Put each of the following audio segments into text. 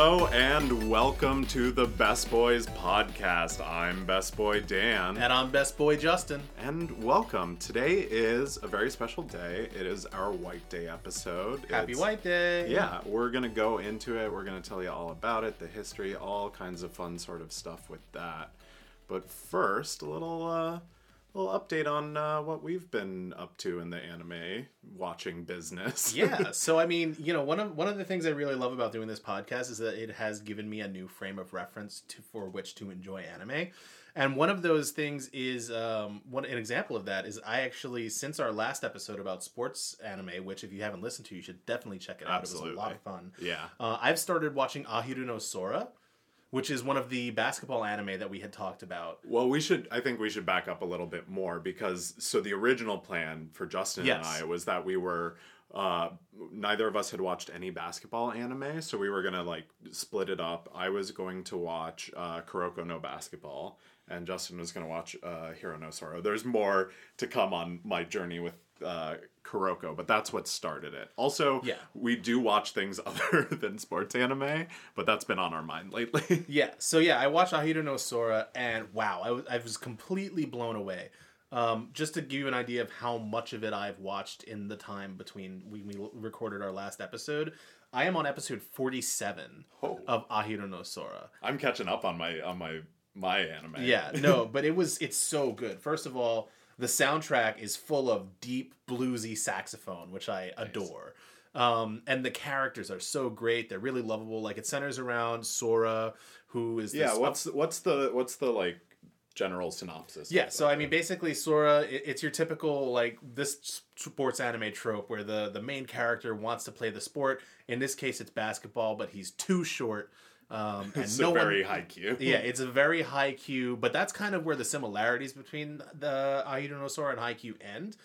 Hello and welcome to the Best Boys podcast. I'm Best Boy Dan. And I'm Best Boy Justin. And welcome. Today is a very special day. It is our White Day episode. Happy It's- White Day. Yeah, we're going to go into it. We're going to tell you all about it, the history, all kinds of fun sort of stuff with that. But first, a little uh little update on uh, what we've been up to in the anime watching business. yeah. So I mean, you know, one of one of the things I really love about doing this podcast is that it has given me a new frame of reference to for which to enjoy anime. And one of those things is um, one an example of that is I actually since our last episode about sports anime, which if you haven't listened to, you should definitely check it out. It was a lot of fun. Yeah. Uh, I've started watching Ahiru no Sora, which is one of the basketball anime that we had talked about. Well, we should. I think we should back up a little bit more because so the original plan for Justin and I was that we were. Uh, neither of us had watched any basketball anime, so we were gonna like split it up. I was going to watch uh, Kuroko no Basketball, and Justin was gonna watch uh, Hero no Soro. There's more to come on my journey with uh, Kuroko, but that's what started it. Also, Yeah. we do watch things other than sports anime, but that's been on our mind lately. Yeah, so yeah, I watched Ahiru no Sora, and wow, I was, I was completely blown away. Um, just to give you an idea of how much of it I've watched in the time between when we recorded our last episode, I am on episode 47 Oh. of Ahiru no Sora. I'm catching up on my on my my anime. Yeah, no, but it was it's so good. First of all, the soundtrack is full of deep bluesy saxophone, which I adore. Um, and the characters are so great; they're really lovable. Like it centers around Sora, who is yeah. What's what's the what's the like general synopsis? Yeah, so? I mean, basically, Sora, it- it's your typical like this sports anime trope where the the main character wants to play the sport. In this case, it's basketball, but he's too short, um, and it's no a very one. Haikyuu. Yeah, it's a very Haikyuu, but that's kind of where the similarities between the Ahiru and Haikyuu end.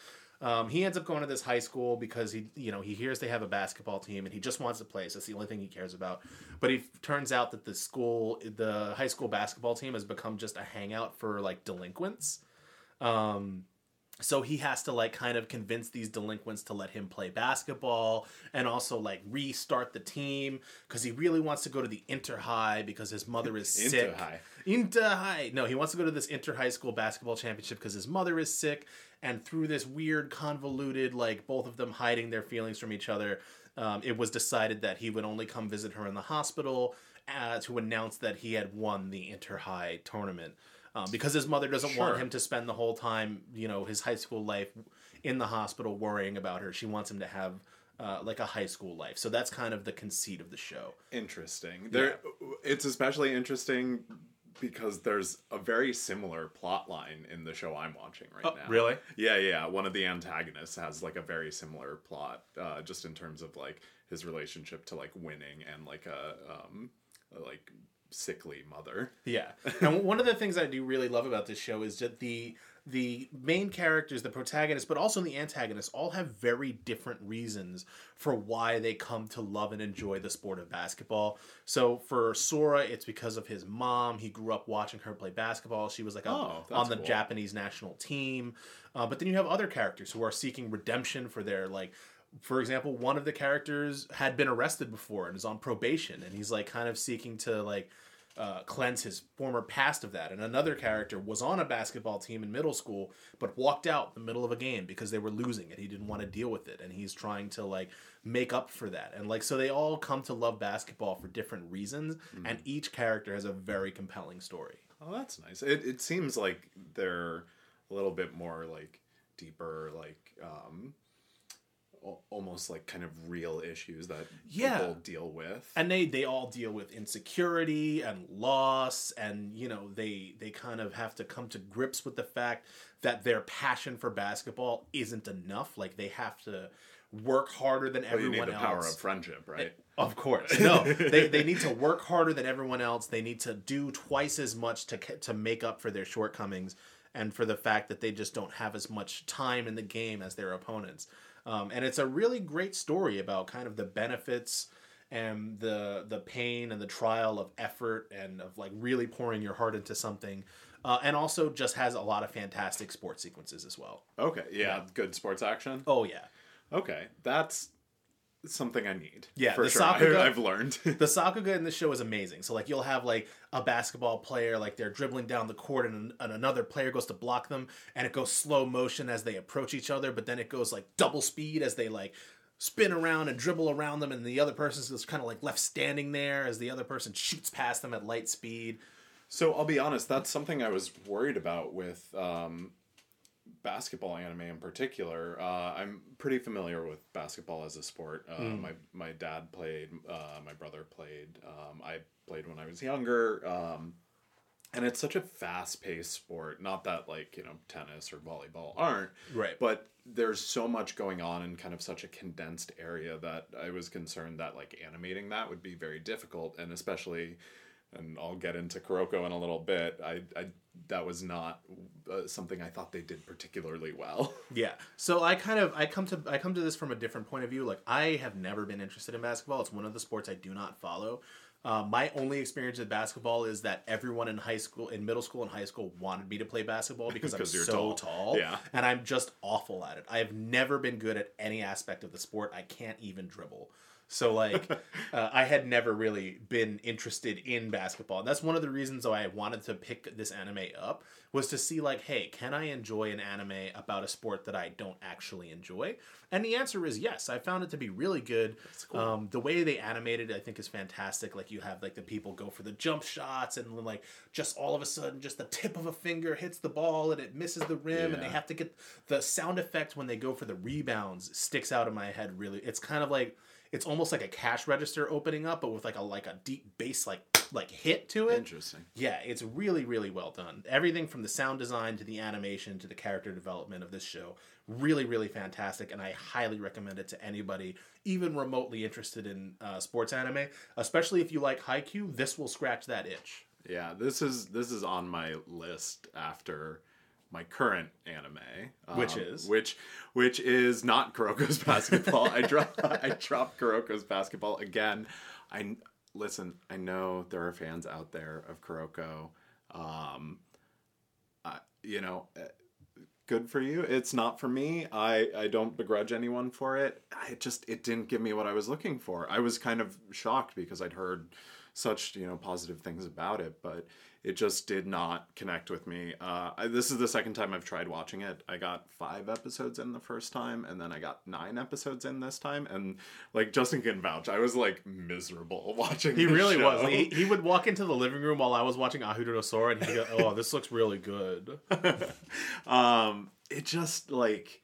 Um, he ends up going to this high school because he, you know, he hears they have a basketball team and he just wants to play. So that's the only thing he cares about. But it turns out that the school, the high school basketball team, has become just a hangout for like delinquents. Um, so he has to like kind of convince these delinquents to let him play basketball and also like restart the team because he really wants to go to the inter high because his mother is Inter sick. high. Inter high. No, he wants to go to this inter high school basketball championship because his mother is sick. And through this weird, convoluted, like both of them hiding their feelings from each other, um, it was decided that he would only come visit her in the hospital uh, to announce that he had won the inter high tournament. Um, because his mother doesn't want him to spend the whole time, you know, his high school life in the hospital worrying about her. She wants him to have uh, like a high school life. So that's kind of the conceit of the show. Interesting. There, it's especially interesting because there's a very similar plot line in the show I'm watching right Oh, now. really? Yeah, yeah. One of the antagonists has like a very similar plot, uh, just in terms of like his relationship to like winning and like a um, like sickly mother. Yeah, and one of the things I do really love about this show is that the the main characters, the protagonists, but also the antagonists, all have very different reasons for why they come to love and enjoy the sport of basketball. So for Sora, it's because of his mom. He grew up watching her play basketball. She was like a- Oh, on the cool. Japanese national team. Uh, but then you have other characters who are seeking redemption for their like for example, one of the characters had been arrested before and is on probation, and he's like kind of seeking to like uh, cleanse his former past of that. And another character was on a basketball team in middle school, but walked out in the middle of a game because they were losing and he didn't want to deal with it. And he's trying to like make up for that. And like, so they all come to love basketball for different reasons. And each character has a very compelling story. Oh, that's nice. It it seems like they're a little bit more like deeper, like um, almost like kind of real issues that Yeah. people deal with. and they they all deal with insecurity and loss and you know they they kind of have to come to grips with the fact that their passion for basketball isn't enough like they have to work harder than you everyone need the else power of friendship, right? Eh, of course no they, they need to work harder than everyone else they need to do twice as much to to make up for their shortcomings and for the fact that they just don't have as much time in the game as their opponents um, and it's a really great story about kind of the benefits and the the pain and the trial of effort and of like really pouring your heart into something uh, and also just has a lot of fantastic sports sequences as well Okay, yeah, good sports action. oh yeah Okay, that's something I need. Yeah, for the sure. Sakuga- I, I've learned. the Sakuga in this show is amazing. So like you'll have like a basketball player like they're dribbling down the court and, and another player goes to block them and it goes slow motion as they approach each other, but then it goes like double speed as they like spin around and dribble around them and the other person's just kind of like left standing there as the other person shoots past them at light speed. So I'll be honest, that's something I was worried about with um, basketball anime in particular. Uh, I'm pretty familiar with basketball as a sport. Uh, My my dad played, uh, my brother played. Um, I played when I was younger. Um, and it's such a fast paced sport. Not that like you know tennis or volleyball aren't, Right. but there's so much going on in kind of such a condensed area that I was concerned that like animating that would be very difficult, and especially, and I'll get into Kuroko in a little bit. I, I that was not uh, something I thought they did particularly well. Yeah. So I kind of I come to I come to this from a different point of view. Like I have never been interested in basketball. It's one of the sports I do not follow. Uh, my only experience with basketball is that everyone in high school, in middle school and high school, wanted me to play basketball because I'm so tall. tall. Yeah. And I'm just awful at it. I have never been good at any aspect of the sport. I can't even dribble. So like, uh, I had never really been interested in basketball. And that's one of the reasons why I wanted to pick this anime up was to see like, hey, can I enjoy an anime about a sport that I don't actually enjoy? And the answer is yes. I found it to be really good. Um, the way they animated, it, I think, is fantastic. Like you have like the people go for the jump shots, and then, like just all of a sudden, just the tip of a finger hits the ball and it misses the rim, and they have to get the sound effect when they go for the rebounds sticks out in my head. Really, it's kind of like it's almost like a cash register opening up, but with like a like a deep bass like like hit to it. Interesting. Yeah, it's really, really well done. Everything from the sound design to the animation to the character development of this show, really, really fantastic. And I highly recommend it to anybody, even remotely interested in uh, sports anime. Especially if you like Haikyuu, this will scratch that itch. Yeah, this is this is on my list after my current anime, Which um, is? which which is not Kuroko's basketball. I dropped I dropped Kuroko's basketball again. I listen. I know there are fans out there of Kuroko. Um, I, you know, eh, good for you. It's not for me. I I don't begrudge anyone for it. It just it didn't give me what I was looking for. I was kind of shocked because I'd heard such you know positive things about it, but it just did not connect with me. Uh, I, this is the second time I've tried watching it. I got five episodes in the first time, and then I got nine episodes in this time. And like Justin can vouch, I was like miserable watching. He really show. was. He, he would walk into the living room while I was watching no Sora and he'd go, Oh, this looks really good. um, it just like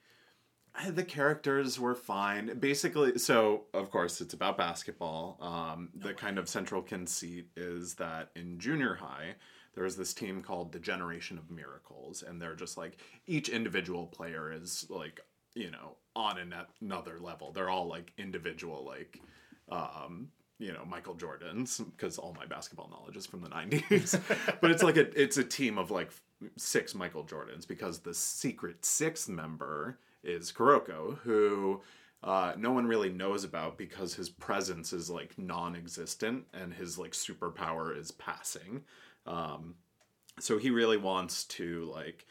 the characters were fine. Basically, so of course it's about basketball. Um, the kind of central conceit is that in junior high, there was this team called the Generation of Miracles, and they're just like each individual player is like you know on an- another level. They're all like individual like. Um, you know Michael Jordan's because all my basketball knowledge is from the '90s, but it's like a it's a team of like six Michael Jordans because the secret sixth member is Kuroko, who uh, no one really knows about because his presence is like non-existent and his like superpower is passing. Um, so he really wants to like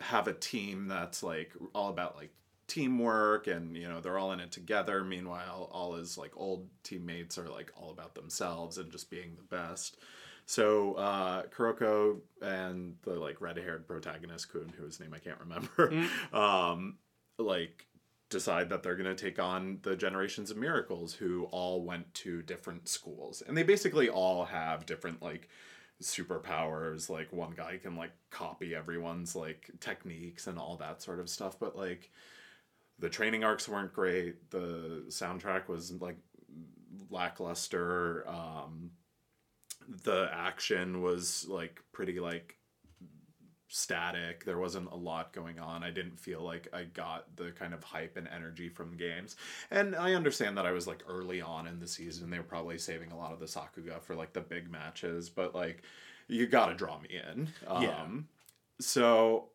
have a team that's like all about like teamwork and you know they're all in it together meanwhile all his like old teammates are like all about themselves and just being the best so uh kuroko and the like red-haired protagonist kun whose name i can't remember um like decide that they're going to take on the generations of miracles who all went to different schools. And they basically all have different like superpowers. Like one guy can like copy everyone's like techniques and all that sort of stuff but like the training arcs weren't great. The soundtrack was like lackluster. Um the action was like pretty like static. There wasn't a lot going on. I didn't feel like i got the kind of hype and energy from games. And i understand that i was like early on in the season. They were probably saving a lot of the sakuga for like the big matches but like you gotta draw me in. Um Yeah. so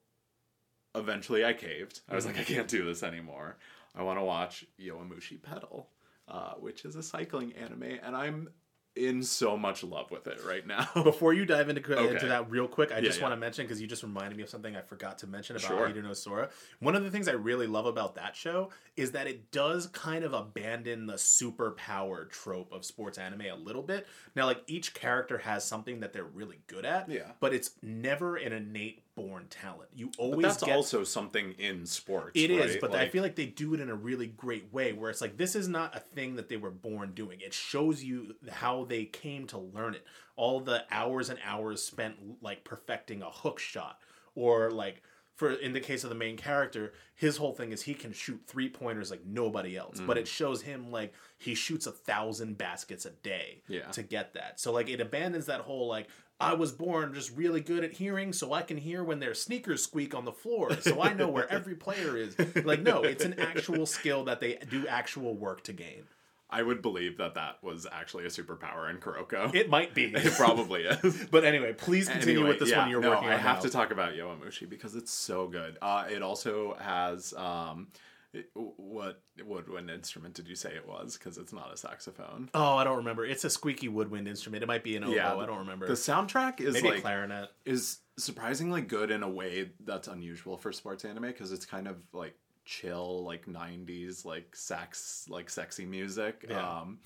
eventually i caved. I was like i can't do this anymore. I want to watch yowamushi pedal uh, which is a cycling anime and i'm in so much love with it right now. Before you dive into Okay. into that real quick, I just yeah. want to mention because you just reminded me of something I forgot to mention about Sure. No Sora. One of the things I really love about that show is that it does kind of abandon the superpower trope of sports anime a little bit. Now, like each character has something that they're really good at, Yeah. but it's never an innate born talent. You always But that's get also something in sports. It is, right? but I feel like they do it in a really great way where it's like this is not a thing that they were born doing. It shows you how they came to learn it. All the hours and hours spent like perfecting a hook shot or like for in the case of the main character, his whole thing is he can shoot three pointers like nobody else. But Mm. it shows him like he shoots a thousand baskets a day Yeah. to get that. So like it abandons that whole like I was born just really good at hearing, so I can hear when their sneakers squeak on the floor, so I know where every player is. Like, no, it's an actual skill that they do actual work to gain. I would believe that that was actually a superpower in Kuroko. It might be, It probably is. but anyway, please continue Anyway, with this yeah, one you're no, working on. I have now. to talk about Yowamushi because it's so good. Uh, it also has um, it- what woodwind instrument did you say it was? Because it's not a saxophone. Oh, I don't remember. It's a squeaky woodwind instrument. It might be an oboe. Yeah, I don't remember. The soundtrack is Maybe like clarinet. is surprisingly good in a way that's unusual for sports anime because it's kind of like chill like 90s like sax like sexy music Yeah. um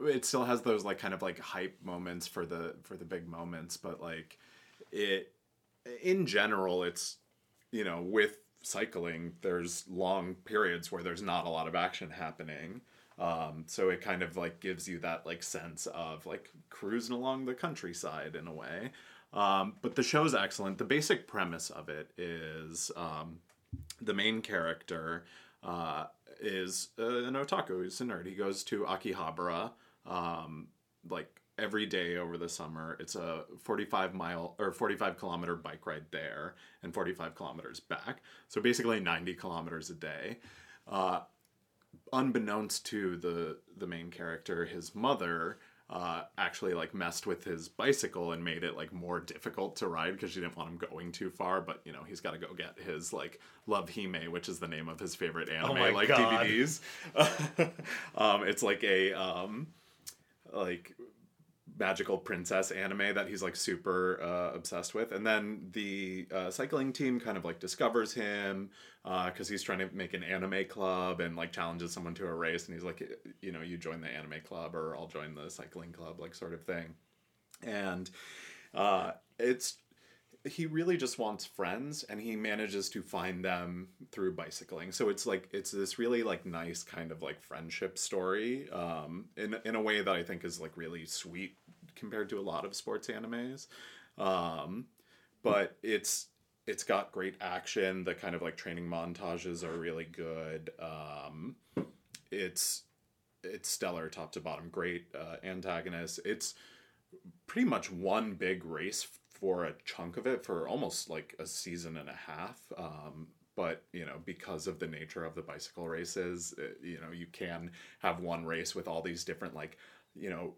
it still has those like kind of like hype moments for the for the big moments but like it in general it's you know with cycling there's long periods where there's not a lot of action happening. Um, so it kind of like gives you that like sense of like cruising along the countryside in a way. Um, but the show's excellent. The basic premise of it is um, the main character uh, is uh, an otaku. He's a nerd. He goes to akihabara um, like every day over the summer it's a 45 mile or 45 kilometer bike ride there and 45 kilometers back. So basically 90 kilometers a day. Uh, unbeknownst to the the main character his mother uh, actually like messed with his bicycle and made it like more difficult to ride because she didn't want him going too far but you know he's got to go get his like love hime which is the name of his favorite anime my like God. dvds um, it's like a um, like magical princess anime that he's like super uh, obsessed with. And then the uh, cycling team kind of like discovers him because he's trying to make an anime club and like challenges someone to a race. And he's like you know you join the anime club or i'll join the cycling club like sort of thing. And uh, it's he really just wants friends and he manages to find them through bicycling. So it's like it's this really like nice kind of like friendship story um in in a way that i think is like really sweet compared to a lot of sports animes. Um but it's it's got great action. The kind of like training montages are really good. Um it's it's stellar top to bottom. Great uh, antagonist. It's pretty much one big race for a chunk of it for almost like a season and a half um, but you know because of the nature of the bicycle races uh, you know you can have one race with all these different like you know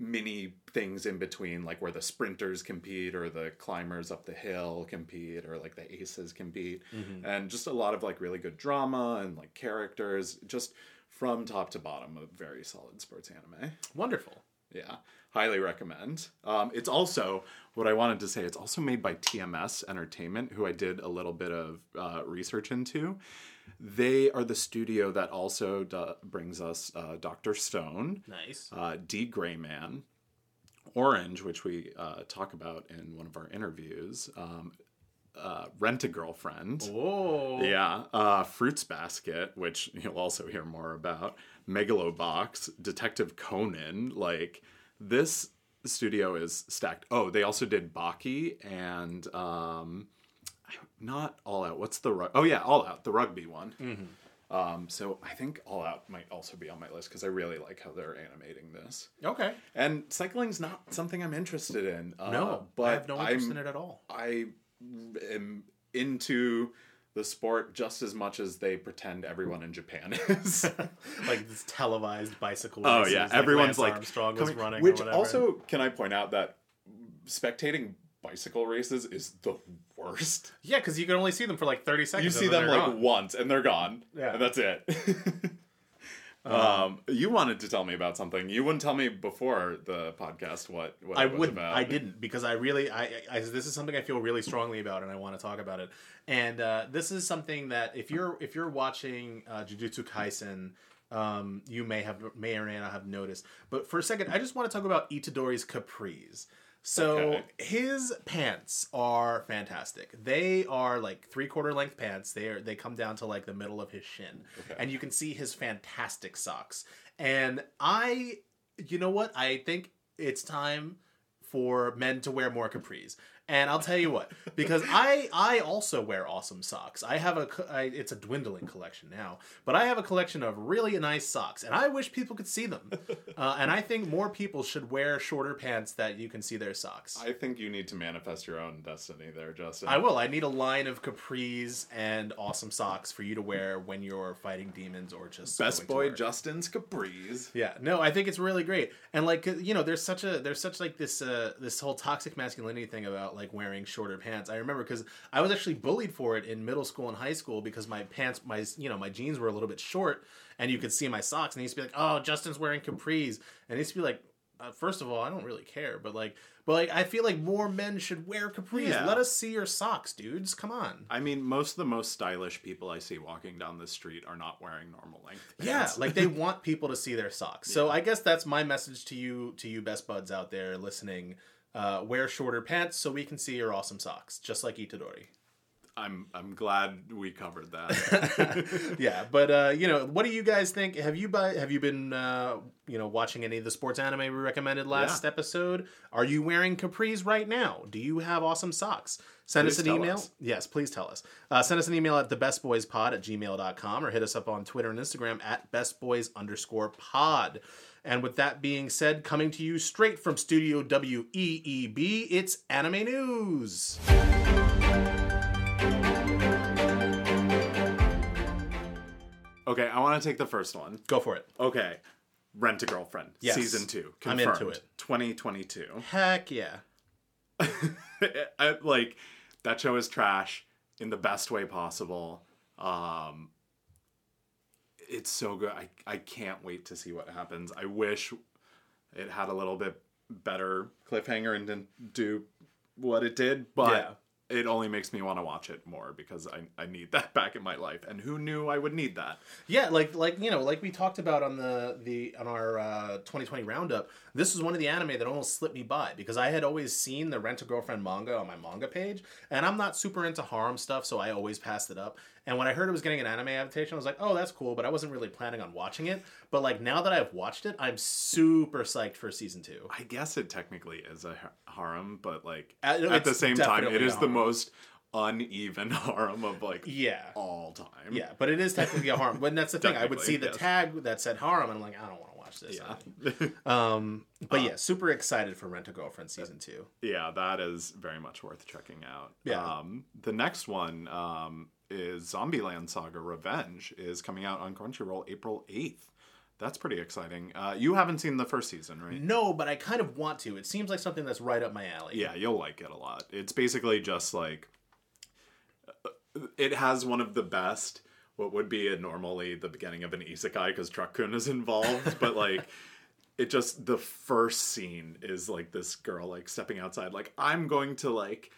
mini things in between like where the sprinters compete or the climbers up the hill compete or like the aces compete. And just a lot of like really good drama and like characters just from top to bottom a very solid sports anime. Wonderful. yeah, highly recommend. Um, it's also what I wanted to say. It's also made by TMS Entertainment, who I did a little bit of uh, research into. They are the studio that also do- brings us uh, Doctor Stone, Nice. uh, D.Gray-man, Orange, which we uh, talk about in one of our interviews, um, uh, Rent a Girlfriend. Oh. Yeah, uh, Fruits Basket, which you'll also hear more about, Megalobox, Detective Conan. Like this studio is stacked. Oh, they also did Baki and um, not All Out. What's the rug? Oh yeah, All Out, the rugby one. Um, so I think All Out might also be on my list because I really like how they're animating this. Okay. And cycling's not something I'm interested in. Uh, No, but I have no interest I'm- in it at all. I am into the sport just as much as they pretend everyone in Japan is. Like this televised bicycle. oh races, yeah, like everyone's Lance like Armstrong was running. Which or whatever. also, can I point out that spectating bicycle races is the worst. yeah, because you can only see them for like thirty seconds. You see them like gone. once and they're gone. Yeah. and that's it. Um, you wanted to tell me about something. You wouldn't tell me before the podcast what, what I it was would. about. I didn't because I really. I, I. This is something I feel really strongly about, and I want to talk about it. And uh, this is something that if you're if you're watching uh, Jujutsu Kaisen, um, you may have may or may not have noticed. But for a second, I just want to talk about Itadori's capris. So Okay. his pants are fantastic. They are like three quarter length pants. They are they come down to like the middle of his shin, Okay. and you can see his fantastic socks. And I, you know what? I think it's time for men to wear more capris. And I'll tell you what, because I I also wear awesome socks. I have a it's a dwindling collection now, but I have a collection of really nice socks, and I wish people could see them. Uh, and I think more people should wear shorter pants that you can see their socks. I think you need to manifest your own destiny there, Justin. I will. I need a line of capris and awesome socks for you to wear when you're fighting demons or just Best boy. Justin's capris. Yeah, no, I think it's really great, and like you know, there's such a there's such like this uh this whole toxic masculinity thing about like wearing shorter pants. I remember because I was actually bullied for it in middle school and high school because my pants, my you know, my jeans were a little bit short, and you could see my socks, and they used to be like, oh, Justin's wearing capris, and it used to be like. Uh, first of all, I don't really care, but like, but like, I feel like more men should wear capris. Yeah. Let us see your socks, dudes. Come on. I mean, most of the most stylish people I see walking down the street are not wearing normal length. Pants. Yeah, like they want people to see their socks. So I guess that's my message to you, to you best buds out there listening. Uh, wear shorter pants so we can see your awesome socks, just like Itadori. I'm I'm glad we covered that. yeah, but uh, you know, what do you guys think? Have you by, have you been uh, you know watching any of the sports anime we recommended last episode? Are you wearing capris right now? Do you have awesome socks? Send us an email. us. Yes, please tell us. Uh, send us an email at thebestboyspod at gmail.com or hit us up on Twitter and Instagram at bestboys underscore pod. And with that being said, coming to you straight from Studio WEEB, it's Anime News. okay, I want to take the first one. Go for it. Okay, Rent a Girlfriend, Yes. season two, Confirmed. I'm into it. 2022. Heck yeah. I, like that show is trash in the best way possible. Um, it's so good. I I can't wait to see what happens. I wish it had a little bit better cliffhanger and didn't do what it did, but Yeah. it only makes me want to watch it more because I, I need that back in my life. And who knew I would need that? Yeah, like like you know, like we talked about on the the on our uh, 2020 roundup. This was one of the anime that almost slipped me by because I had always seen the Rent a Girlfriend manga on my manga page, and I'm not super into harem stuff, so I always passed it up. And when I heard it was getting an anime adaptation, I was like, oh, that's cool, but I wasn't really planning on watching it. But like now that I've watched it, I'm super psyched for season two. I guess it technically is a harem, but like Uh, at the same time, it is the most uneven harem of like Yeah. all time. Yeah, but it is technically a harem. But that's the thing. I would see the Technically, tag that said harem, and I'm like, I don't want to watch this. Yeah. Um, but yeah, super excited for Rent a Girlfriend season two. yeah, that is very much worth checking out. Yeah. Um, the next one um, is Zombieland Saga Revenge is coming out on Crunchyroll April 8th. That's pretty exciting. Uh, you haven't seen the first season, right? No, but I kind of want to. It seems like something that's right up my alley. Yeah, you'll like it a lot. It's basically just like it has one of the best what would be a normally the beginning of an isekai because Truck Kun is involved, but like it just the first scene is like this girl like stepping outside like I'm going to like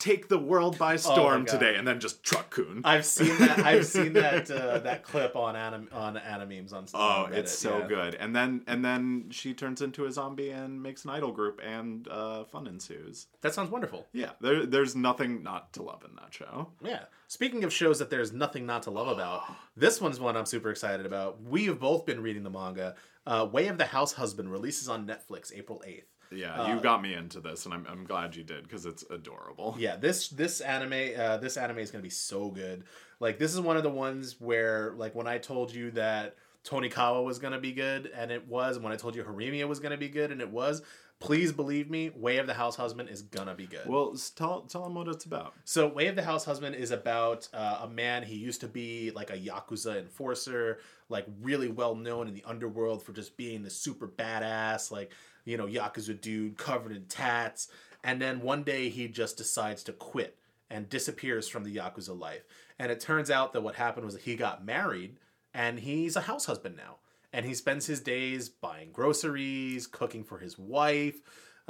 take the world by storm Oh today and then just Truck Kun. I've seen that. I've seen that uh, that clip on anim on animemes on. Oh, on Reddit, it's so yeah. good. And then and then she turns into a zombie and makes an idol group and uh, fun ensues. That sounds wonderful. Yeah, there, there's nothing not to love in that show. Yeah. Speaking of shows that there's nothing not to love about, this one's one I'm super excited about. We have both been reading the manga. Uh, Way of the House Husband releases on Netflix April 8th. Yeah, you got me into this, and I'm, I'm glad you did because it's adorable. Yeah, this this anime uh, this anime is gonna be so good. Like this is one of the ones where like when I told you that Tonikawa was gonna be good and it was, and when I told you Horimiya was gonna be good and it was, please believe me, Way of the House Husband is gonna be good. Well, tell tell them what it's about. So, Way of the House Husband is about uh, a man. He used to be like a yakuza enforcer, like really well known in the underworld for just being the super badass, like you know yakuza dude covered in tats. And then one day he just decides to quit and disappears from the yakuza life. And it turns out that what happened was that he got married and he's a house husband now. And he spends his days buying groceries, cooking for his wife,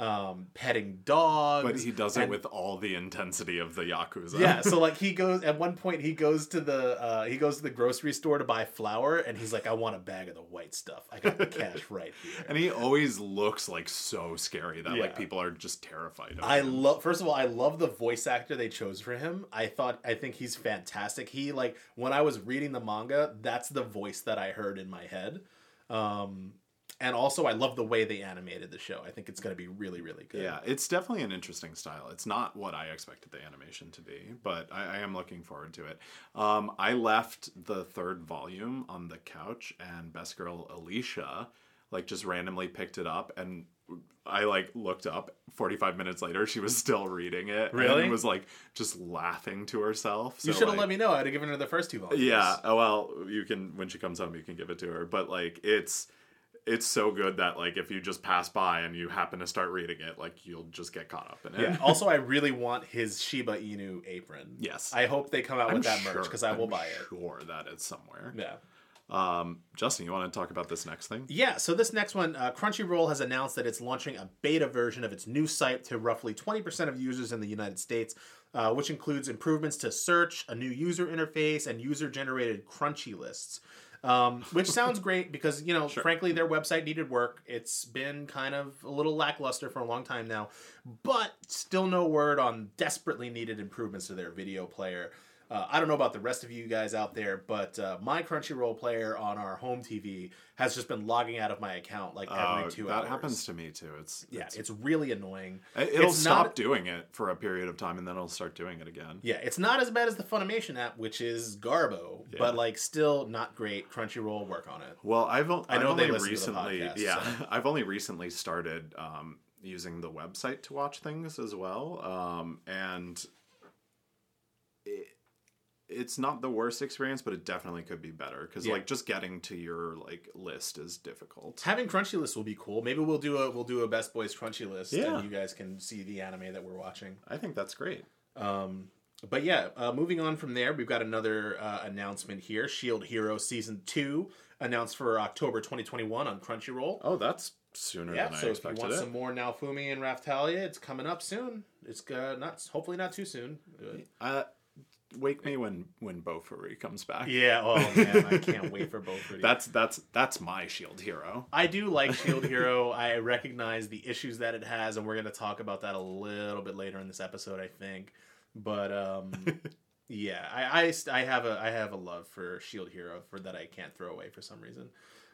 um, petting dogs. But he does it with all the intensity of the yakuza. yeah, so like he goes at one point he goes to the uh, he goes to the grocery store to buy flour and he's like I want a bag of the white stuff. I got the cash right here. and he always looks like so scary that Yeah. like people are just terrified of I love first of all I love the voice actor they chose for him. I thought I think he's fantastic. He like when I was reading the manga, that's the voice that I heard in my head. Um and also I love the way they animated the show. I think it's going to be really really good. Yeah, it's definitely an interesting style. It's not what I expected the animation to be, but I, I am looking forward to it. Um, I left the third volume on the couch, and best girl Alicia like just randomly picked it up, and I like looked up. Forty five minutes later, she was still reading it. Really? And was like just laughing to herself. You should have like, let me know. I'd have given her the first two volumes. Yeah. Oh well, you can when she comes home, you can give it to her. But like, it's it's so good that like if you just pass by and you happen to start reading it, like you'll just get caught up in it. Yeah. Also, I really want his Shiba Inu apron. Yes. I hope they come out I'm with that sure- merch because I will I'm buy it. Sure, that is somewhere. Yeah. Um, Justin, you want to talk about this next thing? Yeah, so this next one, uh, Crunchyroll has announced that it's launching a beta version of its new site to roughly 20% of users in the United States, uh, which includes improvements to search, a new user interface, and user generated Crunchy lists. Um, which sounds great because, you know, frankly, their website needed work. It's been kind of a little lackluster for a long time now, but still no word on desperately needed improvements to their video player. Uh, I don't know about the rest of you guys out there, but uh, my Crunchyroll player on our home TV has just been logging out of my account like every Uh, two that hours. That happens to me too. It's Yeah, it's, it's really annoying. it'll it's stop not- doing it for a period of time and then it'll start doing it again. Yeah, it's not as bad as the Funimation app, which is Garbo, Yeah. but like still not great. Crunchyroll, work on it. Well, I've, o- I I've know they only listen to the recently, podcast, yeah, so. I've only recently started um, using the website to watch things as well, um, and it, it's not the worst experience, but it definitely could be better because Yeah. like just getting to your like list is difficult. Having Crunchy list will be cool. Maybe we'll do a we'll do a Best Boys Crunchy list, Yeah. and you guys can see the anime that we're watching. I think that's great. Um, but yeah, uh, moving on from there, we've got another uh, announcement here. Shield Hero season two announced for October 2021 on Crunchyroll. Oh, that's sooner yeah, than so I if you want it. some more Naofumi and Raphtalia, it's coming up soon. It's uh, not hopefully not too soon. Uh, wake me when when Bofuri comes back. yeah, oh man, I can't wait for you. That's that's that's my shield hero. I do like Shield Hero. I recognize the issues that it has, and we're going to talk about that a little bit later in this episode, I think. But um, yeah, I, I I have a I have a love for Shield Hero for that I can't throw away for some reason.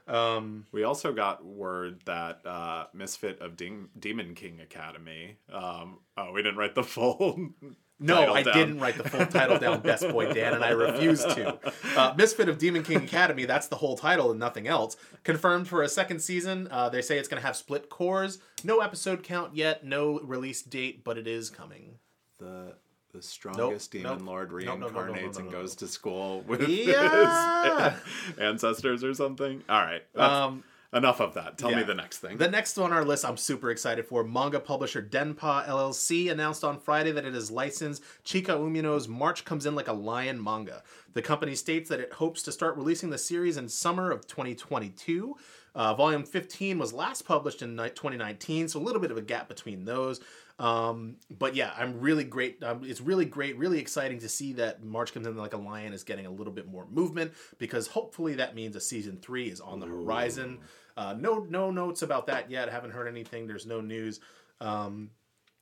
Um, We also got word that uh, Misfit of Dem- Demon King Academy. Um, oh, we didn't write the full. No, I down. didn't write the full title down, Best Boy Dan, and I refuse to. Uh, Misfit of Demon King Academy, that's the whole title and nothing else. Confirmed for a second season. Uh, they say it's going to have split cores. No episode count yet, no release date, but it is coming. The the strongest Nope, demon nope. lord reincarnates and goes to school with Yeah. his ancestors or something. All right, Um, enough of that. Tell me the next thing. The next on our list, I'm super excited for. Manga publisher Denpa LLC announced on Friday that it has licensed Chika Umino's March Comes In Like a Lion manga. The company states that it hopes to start releasing the series in summer of 2022. Uh, volume 15 was last published in ni- 2019, so a little bit of a gap between those. Um, but yeah, I'm really great. Um, it's really great, really exciting to see that March Comes In Like a Lion is getting a little bit more movement because hopefully that means a season three is on the horizon. Uh, no, no notes about that yet. haven't heard anything. There's no news. Um,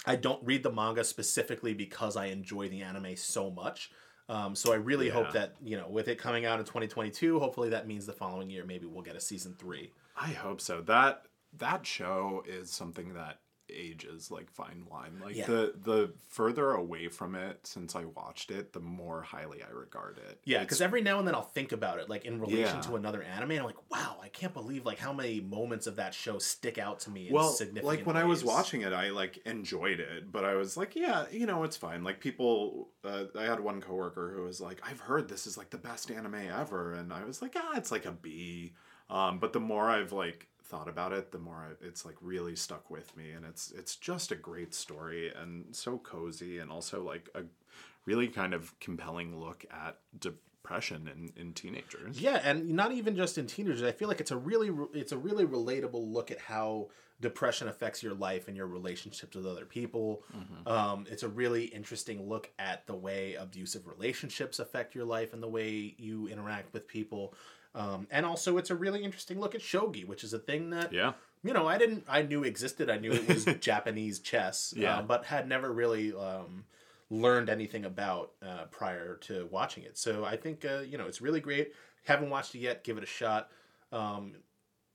I don't read the manga specifically because I enjoy the anime so much. Um, so I really hope that you know, with it coming out in 2022, hopefully that means the following year maybe we'll get a season three. I hope so. That that show is something that ages like fine wine. Like Yeah. the the further away from it since I watched it, the more highly I regard it. Yeah, because every now and then I'll think about it, like in relation Yeah. to another anime, and I'm like, wow, I can't believe like how many moments of that show stick out to me. Well like when i was watching it i like enjoyed it but i was like yeah you know it's fine like people uh, i had one coworker who was like i've heard this is like the best anime ever and i was like ah it's like a b um, but the more i've like thought about it the more I, it's like really stuck with me and it's it's just a great story and so cozy and also like a really kind of compelling look at depression in, in teenagers. Yeah, and not even just in teenagers. I feel like it's a really it's a really relatable look at how depression affects your life and your relationships with other people. Mm-hmm. Um, it's a really interesting look at the way abusive relationships affect your life and the way you interact with people. Um, and also, it's a really interesting look at shogi, which is a thing that yeah you know I didn't I knew existed. I knew it was Japanese chess, yeah, uh, but had never really. Um, learned anything about uh, prior to watching it. So I think uh, you know it's really great. Haven't watched it yet? Give it a shot. Um,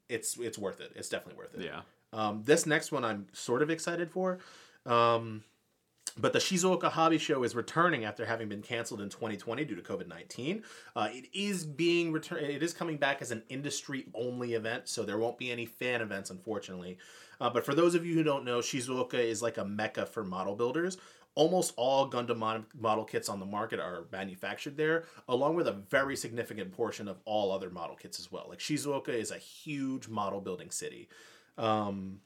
it's it's worth it. It's definitely worth it. Yeah. Um, this next one I'm sort of excited for. Um, but the Shizuoka Hobby Show is returning after having been canceled in 2020 due to COVID 19. Uh, it is being returned. It is coming back as an industry only event, so there won't be any fan events, unfortunately. Uh, but for those of you who don't know, Shizuoka is like a mecca for model builders almost all Gundam model kits on the market are manufactured there, along with a very significant portion of all other model kits as well. Like Shizuoka is a huge model building city. Um,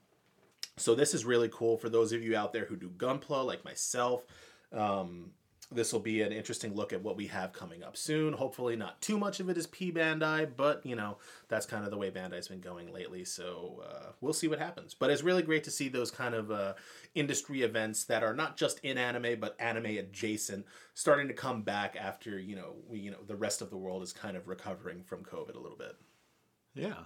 so this is really cool for those of you out there who do Gunpla, like myself. Um, this will be an interesting look at what we have coming up soon. Hopefully, not too much of it is P Bandai, but you know that's kind of the way Bandai's been going lately. So uh, we'll see what happens. But it's really great to see those kind of uh, industry events that are not just in anime but anime adjacent starting to come back after you know we you know the rest of the world is kind of recovering from COVID a little bit. Yeah.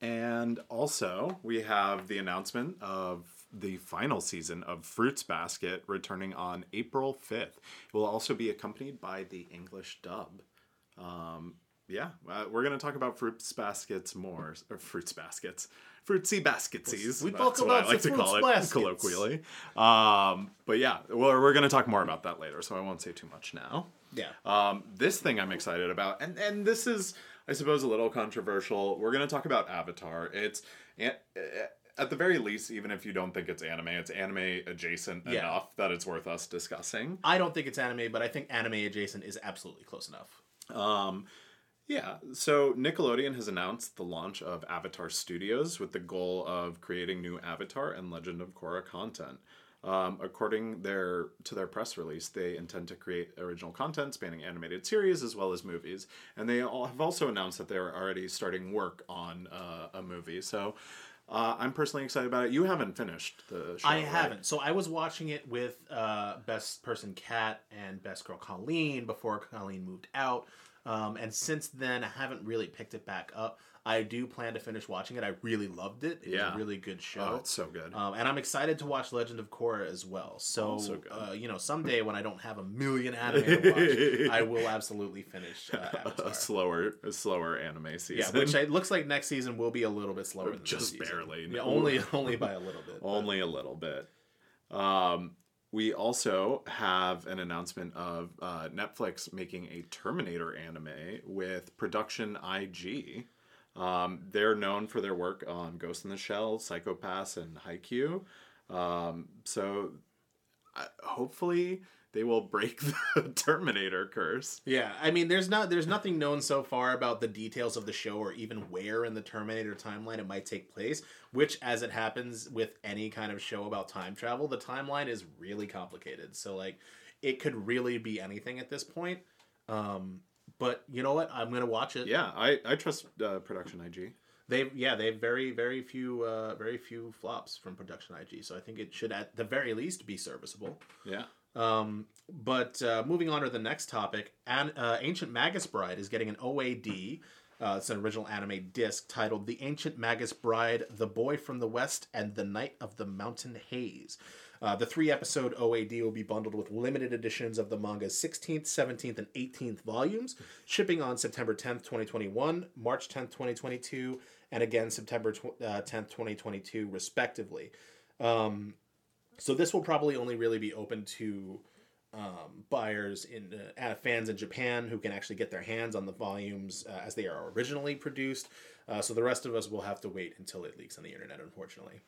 And also, we have the announcement of the final season of Fruits Basket returning on April 5th. It will also be accompanied by the English dub. Um, yeah, uh, we're going to talk about Fruits Baskets more, or Fruits Baskets. Fruitsy Basketsies. We talk about I like to call it baskets. colloquially. Um, but yeah, well, we're going to talk more about that later, so I won't say too much now. Yeah. Um, this thing I'm excited about, and, and this is, I suppose, a little controversial. We're going to talk about Avatar. It's at the very least, even if you don't think it's anime, it's anime adjacent yeah. enough that it's worth us discussing. I don't think it's anime, but I think anime adjacent is absolutely close enough. Um, yeah, so Nickelodeon has announced the launch of Avatar Studios with the goal of creating new Avatar and Legend of Korra content. Um, according their to their press release, they intend to create original content spanning animated series as well as movies, and they all have also announced that they're already starting work on uh, a movie. So uh, I'm personally excited about it. You haven't finished the show. I right? haven't. So I was watching it with uh, Best Person Kat and Best Girl Colleen before Colleen moved out. Um, and since then, I haven't really picked it back up. I do plan to finish watching it. I really loved it. It yeah. was a really good show. Oh, it's so good. Um, and I'm excited to watch Legend of Korra as well. So, oh, so uh, you know, someday when I don't have a million anime to watch, I will absolutely finish uh, a slower, a slower anime season. Yeah, which it looks like next season will be a little bit slower. just barely. Yeah, only only by a little bit. only but. a little bit. Um, we also have an announcement of uh, Netflix making a Terminator anime with Production IG. Um, they're known for their work on Ghost in the Shell, Psycho-Pass, and Haikyuu. Um, so uh, hopefully they will break the Terminator curse. Yeah, I mean, there's not there's nothing known so far about the details of the show or even where in the Terminator timeline it might take place. Which, as it happens with any kind of show about time travel, the timeline is really complicated. So like, it could really be anything at this point. Um, but you know what? I'm gonna watch it. Yeah, I I trust uh, Production IG. They've yeah they've very very few uh, very few flops from Production IG, so I think it should at the very least be serviceable. Yeah. Um, but uh, moving on to the next topic, An- uh, Ancient Magus Bride is getting an OAD. Uh, it's an original anime disc titled "The Ancient Magus Bride: The Boy from the West and the Night of the Mountain Haze." Uh, the three episode OAD will be bundled with limited editions of the manga's 16th, 17th, and 18th volumes, shipping on September 10th, 2021, March 10th, 2022, and again September tw- uh, 10th, 2022, respectively. Um, so this will probably only really be open to um, buyers in uh, fans in Japan who can actually get their hands on the volumes uh, as they are originally produced. Uh, so the rest of us will have to wait until it leaks on the internet, unfortunately.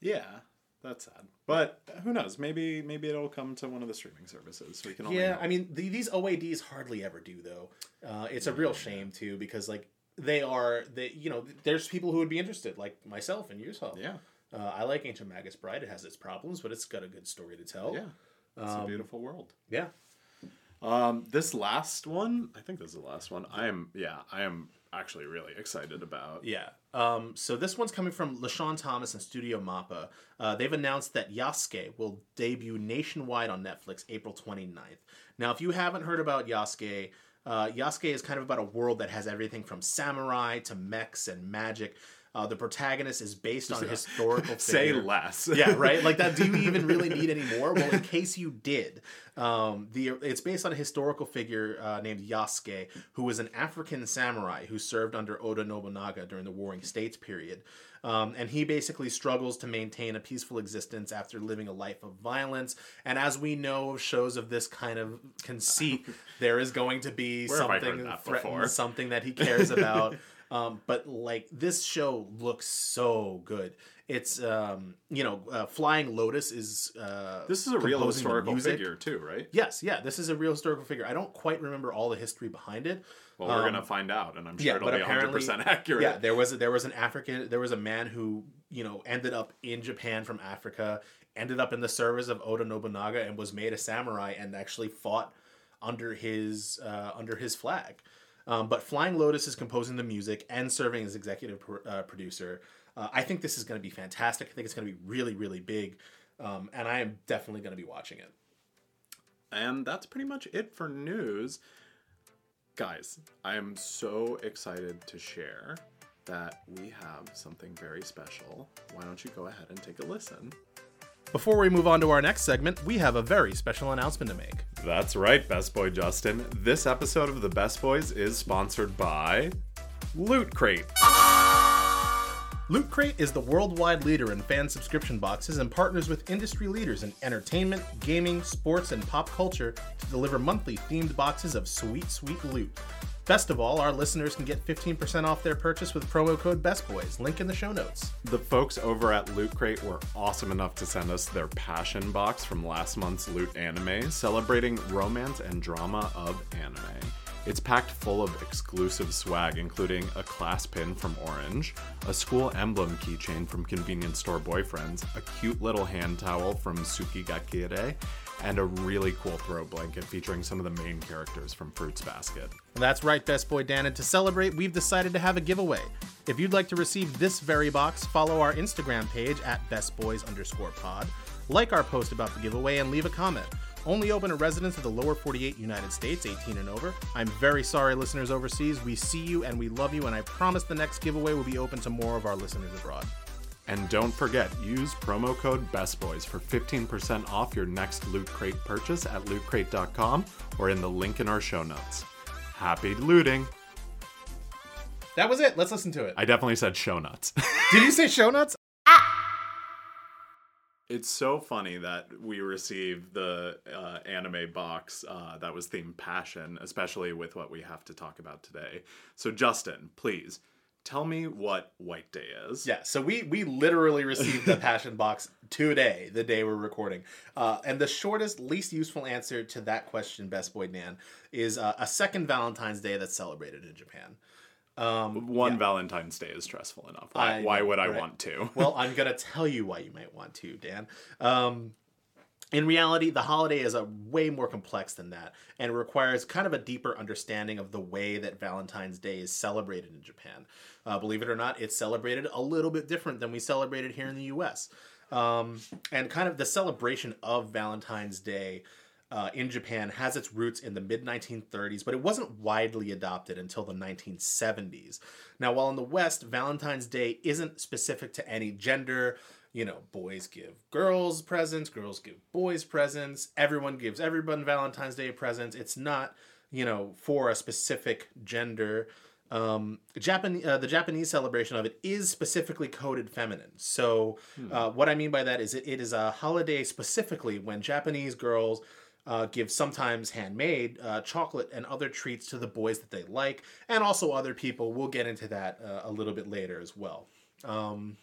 Yeah, that's sad. But who knows? Maybe maybe it'll come to one of the streaming services. We can. yeah, I mean the, these OADs hardly ever do though. Uh, it's a real shame too because like they are they you know there's people who would be interested like myself and yourself. Yeah. Uh, I like Ancient Magus Bride. It has its problems, but it's got a good story to tell. Yeah. It's um, a beautiful world. Yeah. Um, this last one, I think this is the last one. I am, yeah, I am actually really excited about. Yeah. Um, so this one's coming from LeSean Thomas and Studio Mappa. Uh, they've announced that Yasuke will debut nationwide on Netflix April 29th. Now, if you haven't heard about Yasuke, uh, Yasuke is kind of about a world that has everything from samurai to mechs and magic. Uh, the protagonist is based on historical Say less. yeah, right. Like that. Do you even really need any more? Well, in case you did, um, the it's based on a historical figure uh, named Yasuke, who was an African samurai who served under Oda Nobunaga during the Warring States period. Um, and he basically struggles to maintain a peaceful existence after living a life of violence. And as we know of shows of this kind of conceit, there is going to be Where have I heard something that threatened, before? something that he cares about. Um, but like this show looks so good. It's um, you know, uh, Flying Lotus is uh, This is a real historical figure too, right? Yes, yeah, this is a real historical figure. I don't quite remember all the history behind it. Well, we're Um, gonna find out, and I'm sure yeah, it'll be 100 percent accurate. Yeah, there was a, there was an African there was a man who you know ended up in Japan from Africa, ended up in the service of Oda Nobunaga and was made a samurai and actually fought under his uh, under his flag. Um, but Flying Lotus is composing the music and serving as executive pro- uh, producer. Uh, I think this is going to be fantastic. I think it's going to be really really big, um, and I am definitely going to be watching it. And that's pretty much it for news. Guys, I am so excited to share that we have something very special. Why don't you go ahead and take a listen? Before we move on to our next segment, we have a very special announcement to make. That's right, Best Boy Justin. This episode of the Best Boys is sponsored by Loot Crate. Loot Crate is the worldwide leader in fan subscription boxes and partners with industry leaders in entertainment, gaming, sports, and pop culture to deliver monthly themed boxes of sweet, sweet loot. Best of all, our listeners can get 15% off their purchase with promo code BESTBOYS. Link in the show notes. The folks over at Loot Crate were awesome enough to send us their passion box from last month's Loot Anime, celebrating romance and drama of anime. It's packed full of exclusive swag, including a class pin from Orange, a school emblem keychain from Convenience Store Boyfriends, a cute little hand towel from Suki Sukigakure, and a really cool throw blanket featuring some of the main characters from Fruits Basket. That's right, Best Boy Dan, and to celebrate, we've decided to have a giveaway. If you'd like to receive this very box, follow our Instagram page at bestboys underscore pod, like our post about the giveaway, and leave a comment. Only open to residents of the lower 48 United States, 18 and over. I'm very sorry, listeners overseas. We see you and we love you, and I promise the next giveaway will be open to more of our listeners abroad. And don't forget, use promo code BESTBOYS for 15% off your next Loot Crate purchase at lootcrate.com or in the link in our show notes. Happy looting! That was it. Let's listen to it. I definitely said show nuts. Did you say show notes? it's so funny that we received the uh, anime box uh, that was themed passion, especially with what we have to talk about today. So, Justin, please tell me what White Day is. Yeah, so we we literally received the passion box today, the day we're recording. Uh, and the shortest, least useful answer to that question, Best Boy Dan, is uh, a second Valentine's Day that's celebrated in Japan. Um, One Valentine's Day is stressful enough. Why, I why would I right. want to? well, I'm gonna tell you why you might want to, Dan. Um, in reality, the holiday is a way more complex than that, and requires kind of a deeper understanding of the way that Valentine's Day is celebrated in Japan. Uh, believe it or not, it's celebrated a little bit different than we celebrate here in the U.S. Um, and kind of the celebration of Valentine's Day uh, in Japan has its roots in the mid 1930s, but it wasn't widely adopted until the 1970s. Now, while in the West, Valentine's Day isn't specific to any gender, you know, boys give girls presents, girls give boys presents, everyone gives everyone Valentine's Day presents. It's not, you know, for a specific gender. Um, Japan, uh, the Japanese celebration of it is specifically coded feminine. So, uh, what I mean by that is it, it is a holiday specifically when Japanese girls uh, give sometimes handmade uh, chocolate and other treats to the boys that they like, and also other people. We'll get into that uh, a little bit later as well. Um,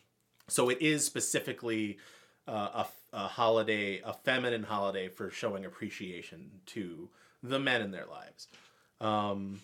so it is specifically uh, a, a holiday, a feminine holiday for showing appreciation to the men in their lives. Um,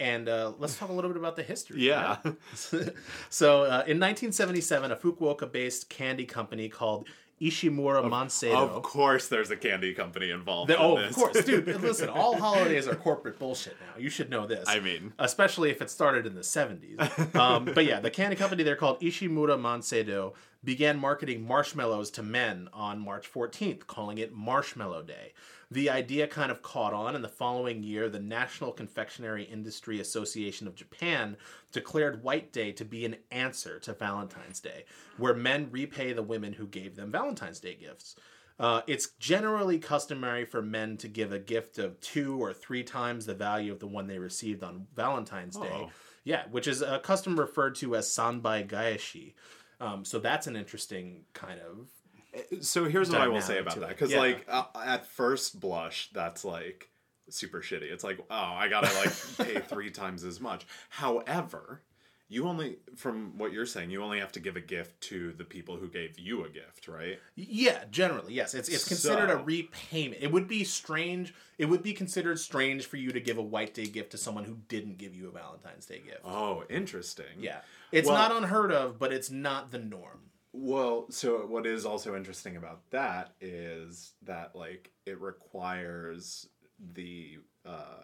and uh, let's talk a little bit about the history. Yeah. so uh, in 1977, a Fukuoka-based candy company called Ishimura Manseido. Of course, there's a candy company involved. The- in oh, this. of course, dude. Listen, all holidays are corporate bullshit now. You should know this. I mean- especially if it started in the seventies. Um, but yeah, the candy company they're called Ishimura Manseido began marketing marshmallows to men on March fourteenth, calling it Marshmallow Day. The idea kind of caught on, and the following year, the National Confectionery Industry Association of Japan declared White Day to be an answer to Valentine's Day, where men repay the women who gave them Valentine's Day gifts. Uh, it's generally customary for men to give a gift of two or three times the value of the one they received on Valentine's Day. Oh. Yeah, which is a custom referred to as sanbai gaeshi. Um, so that's an interesting kind of. So here's what I will say about that because Yeah. like uh, at first blush, that's like super shitty. It's like oh, I gotta like pay three times as much. However. You only, from what you're saying, you only have to give a gift to the people who gave you a gift, right? Yeah, generally, yes. It's it's considered a repayment. It would be strange. It would be considered strange for you to give a White Day gift to someone who didn't give you a Valentine's Day gift. Oh, interesting. Yeah, it's Well- not unheard of, but it's not the norm. Well, so what is also interesting about that is that like it requires the uh,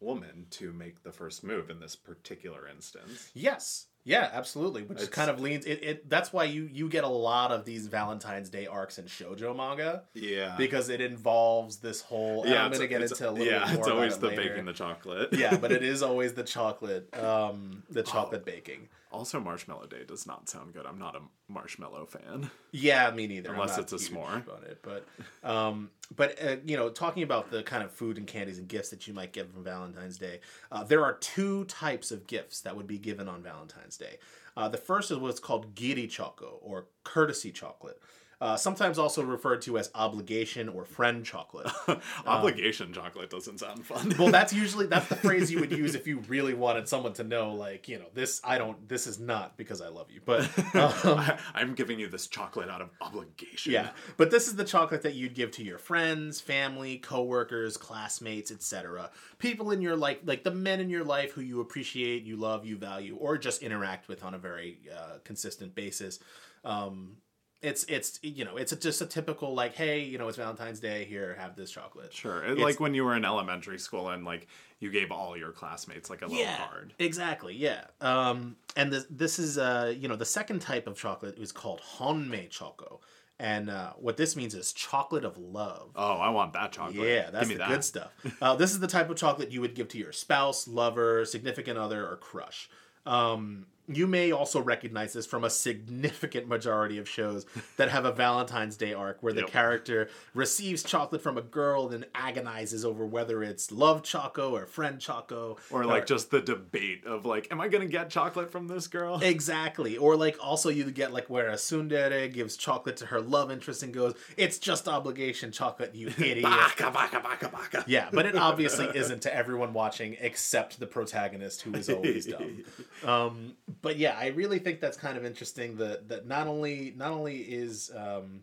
woman to make the first move in this particular instance. Yes. Yeah, absolutely. Which It's- kind of leans it, it that's why you you get a lot of these Valentine's Day arcs in shojo manga Yeah. because it involves this whole and I'm going to get into a little yeah, bit more it's about always the later. baking the chocolate. yeah, but it is always the chocolate um the chocolate baking. Also Marshmallow Day does not sound good. I'm not a marshmallow fan. Yeah, me neither. Unless it's a s'more. on it, but um, but uh, you know, talking about the kind of food and candies and gifts that you might get from Valentine's Day, uh, there are two types of gifts that would be given on Valentine's Day. Uh, the first is what's called giri choco or courtesy chocolate. Uh, sometimes also referred to as obligation or friend chocolate. Obligation chocolate doesn't sound fun. well, that's usually that's the phrase you would use if you really wanted someone to know, like you know, this I don't, this is not because I love you, but um, I'm giving you this chocolate out of obligation. Yeah, but this is the chocolate that you'd give to your friends, family, coworkers, classmates, etc. People in your life, like the men in your life who you appreciate, you love, you value, or just interact with on a very uh, consistent basis. Um, it's it's you know it's a, just a typical like hey you know it's Valentine's Day here have this chocolate Sure. It's- like when you were in elementary school and like you gave all your classmates like a little card. Exactly, yeah. Um, and this this is uh, you know, the second type of chocolate is called honmei choco. And uh, what this means is chocolate of love. Oh, I want that chocolate. Yeah, that's the that. good stuff. Uh, this is the type of chocolate you would give to your spouse, lover, significant other, or crush. Um, you may also recognize this from a significant majority of shows that have a Valentine's Day arc where the Yep. character receives chocolate from a girl and agonizes over whether it's love choco or friend choco. Or like just the debate of like, am I gonna get chocolate from this girl? Exactly. Or like also you get like where a tsundere gives chocolate to her love interest and goes, "It's just obligation chocolate, you idiot." Baka baka baka baka. yeah, but it obviously isn't to everyone watching except the protagonist who is always dumb. Um, but yeah, I really think that's kind of interesting that that not only not only is um,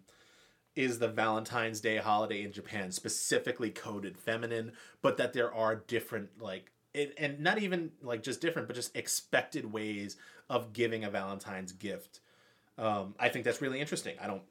is the Valentine's Day holiday in Japan specifically coded feminine, but that there are different like it, and not even like just different, but just expected ways of giving a Valentine's gift. Um, I think that's really interesting. I don't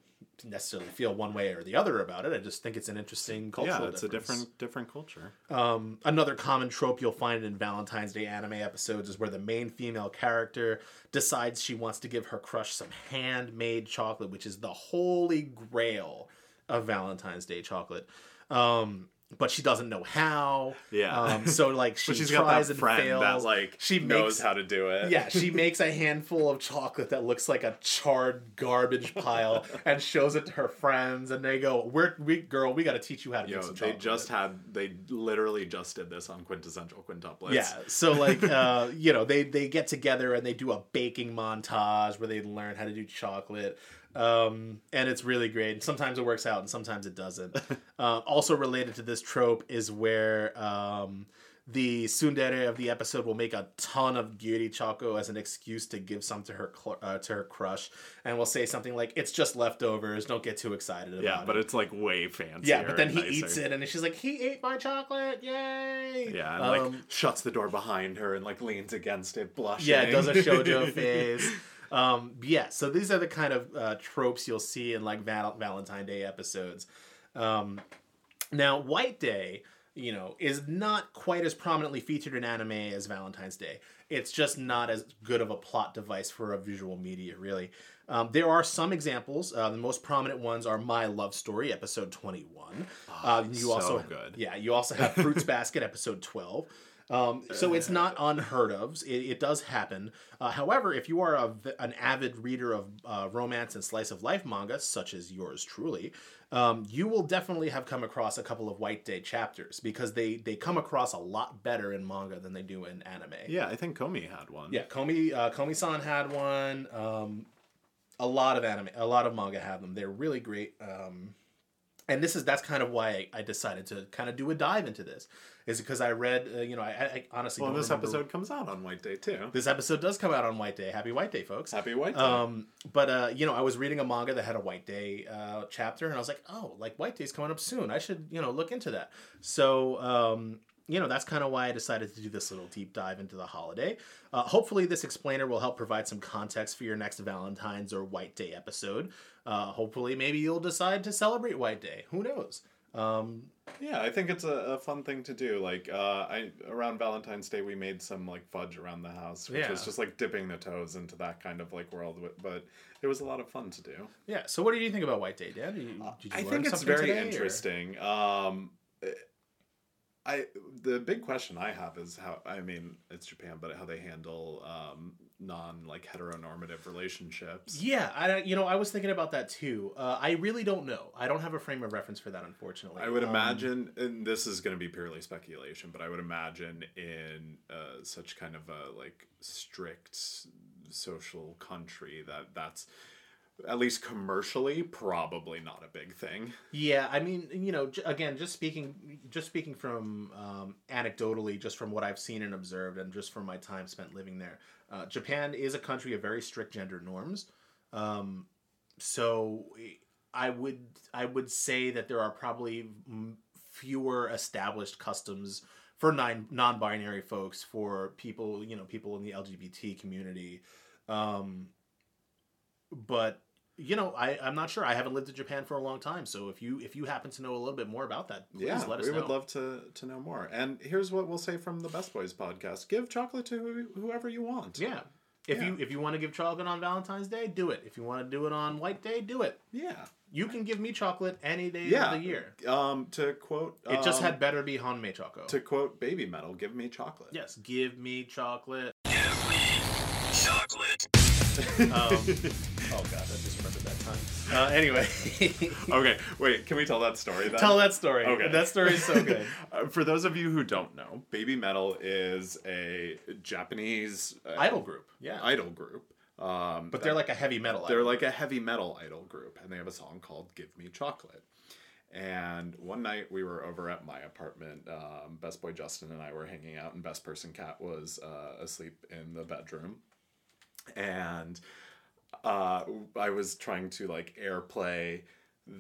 necessarily feel one way or the other about it. I just think it's an interesting cultural. Yeah, it's a different different culture. Um, another common trope you'll find in Valentine's Day anime episodes is where the main female character decides she wants to give her crush some handmade chocolate, which is the holy grail of Valentine's Day chocolate. Um, but she doesn't know how. Yeah. Um, so like she she's tries and friend fails. that like she knows makes how to do it. yeah, she makes a handful of chocolate that looks like a charred garbage pile and shows it to her friends, and they go, "We're we girl, we got to teach you how to Yo, make some chocolate. they chocolate." just had they literally just did this on quintessential quintuplets. Yeah. So like uh, you know, they they get together and they do a baking montage where they learn how to do chocolate. Um, and it's really great. Sometimes it works out and sometimes it doesn't. uh, also related to this trope is where um, the tsundere of the episode will make a ton of giri choco as an excuse to give some to her cl- uh, to her crush, and will say something like, "It's just leftovers. Don't get too excited about Yeah, it." but it's like way fancier. yeah, but then he nicer. eats it, and she's like, "He ate my chocolate! Yay!" Yeah, and Um, like shuts the door behind her and like leans against it, blushing. Yeah, it does a shojo face. Um, yeah, so these are the kind of uh, tropes you'll see in like Val- Valentine Day episodes. Um, now, White Day, you know, is not quite as prominently featured in anime as Valentine's Day. It's just not as good of a plot device for a visual media, really. Um, there are some examples. Uh, the most prominent ones are My Love Story, episode 21. uh, you so also good. Yeah, you also have Fruits Basket, episode 12. Um, so it's not unheard of. It, it does happen. Uh, however, if you are a, an avid reader of uh, romance and slice of life manga, such as yours truly, um, you will definitely have come across a couple of White Day chapters because they they come across a lot better in manga than they do in anime. Yeah, I think Komi had one. Yeah, Komi uh, Komi-san had one. Um, a lot of anime, a lot of manga have them. They're really great. Um, and this is that's kind of why I, decided to kind of do a dive into this, is because I read, uh, you know, I, I honestly Well, this remember- episode comes out on White Day too. This episode does come out on White Day. Happy White Day, folks. Happy White Day. Um, but uh, you know, I was reading a manga that had a White Day uh, chapter, and I was like, oh, like White Day's coming up soon. I should, you know, look into that. So, um, you know, that's kind of why I decided to do this little deep dive into the holiday. Uh, hopefully, this explainer will help provide some context for your next Valentine's or White Day episode. Uh, hopefully, maybe you'll decide to celebrate White Day. Who knows? Um, Yeah, I think it's a, a fun thing to do. Like, uh, I around Valentine's Day, we made some like fudge around the house, which Yeah. was just like dipping the toes into that kind of like world. But it was a lot of fun to do. yeah. So, what do you think about White Day, Dan? Did you, did you I think it's very today, interesting. Um, I the big question I have is how I mean it's Japan, but how they handle um, non like heteronormative relationships. Yeah, I you know I was thinking about that too. Uh, I really don't know. I don't have a frame of reference for that, unfortunately. I would Um, imagine, and this is going to be purely speculation, but I would imagine in uh, such kind of a like strict social country that that's at least commercially probably not a big thing. Yeah, I mean, you know, again, just speaking, just speaking from um, anecdotally, just from what I've seen and observed, and just from my time spent living there, uh, Japan is a country of very strict gender norms. Um, so I would I would say that there are probably fewer established customs for non non-binary folks, for people you know people in the LGBT community. Um, but you know, I, I'm not sure. I haven't lived in Japan for a long time, so if you if you happen to know a little bit more about that, please yeah, let us know. we know. would love to to know more. And here's what we'll say from the Best Boys podcast: Give chocolate to who- whoever you want. yeah. If Yeah. you if you want to give chocolate on Valentine's Day, do it. If you want to do it on White Day, do it. yeah, You can give me chocolate any day yeah. of the year. Um, to quote, It just um, had better be Honmei Choco. to quote Baby Metal, "Give me chocolate." yes, give me chocolate. Give me Chocolate. Um, oh god, I just remembered that time. Uh, anyway, Okay, wait. Can we tell that story then? tell that story. Okay. that story is so good. Uh, For those of you who don't know, Baby Metal is a Japanese uh, Idol group, yeah, idol group. Um, but they're like a heavy metal. they're idol. like a heavy metal idol group, and they have a song called "Give Me Chocolate." And one night we were over at my apartment. Um, Best Boy Justin and I were hanging out, and Best Person Cat was uh, asleep in the bedroom. And uh, I was trying to like airplay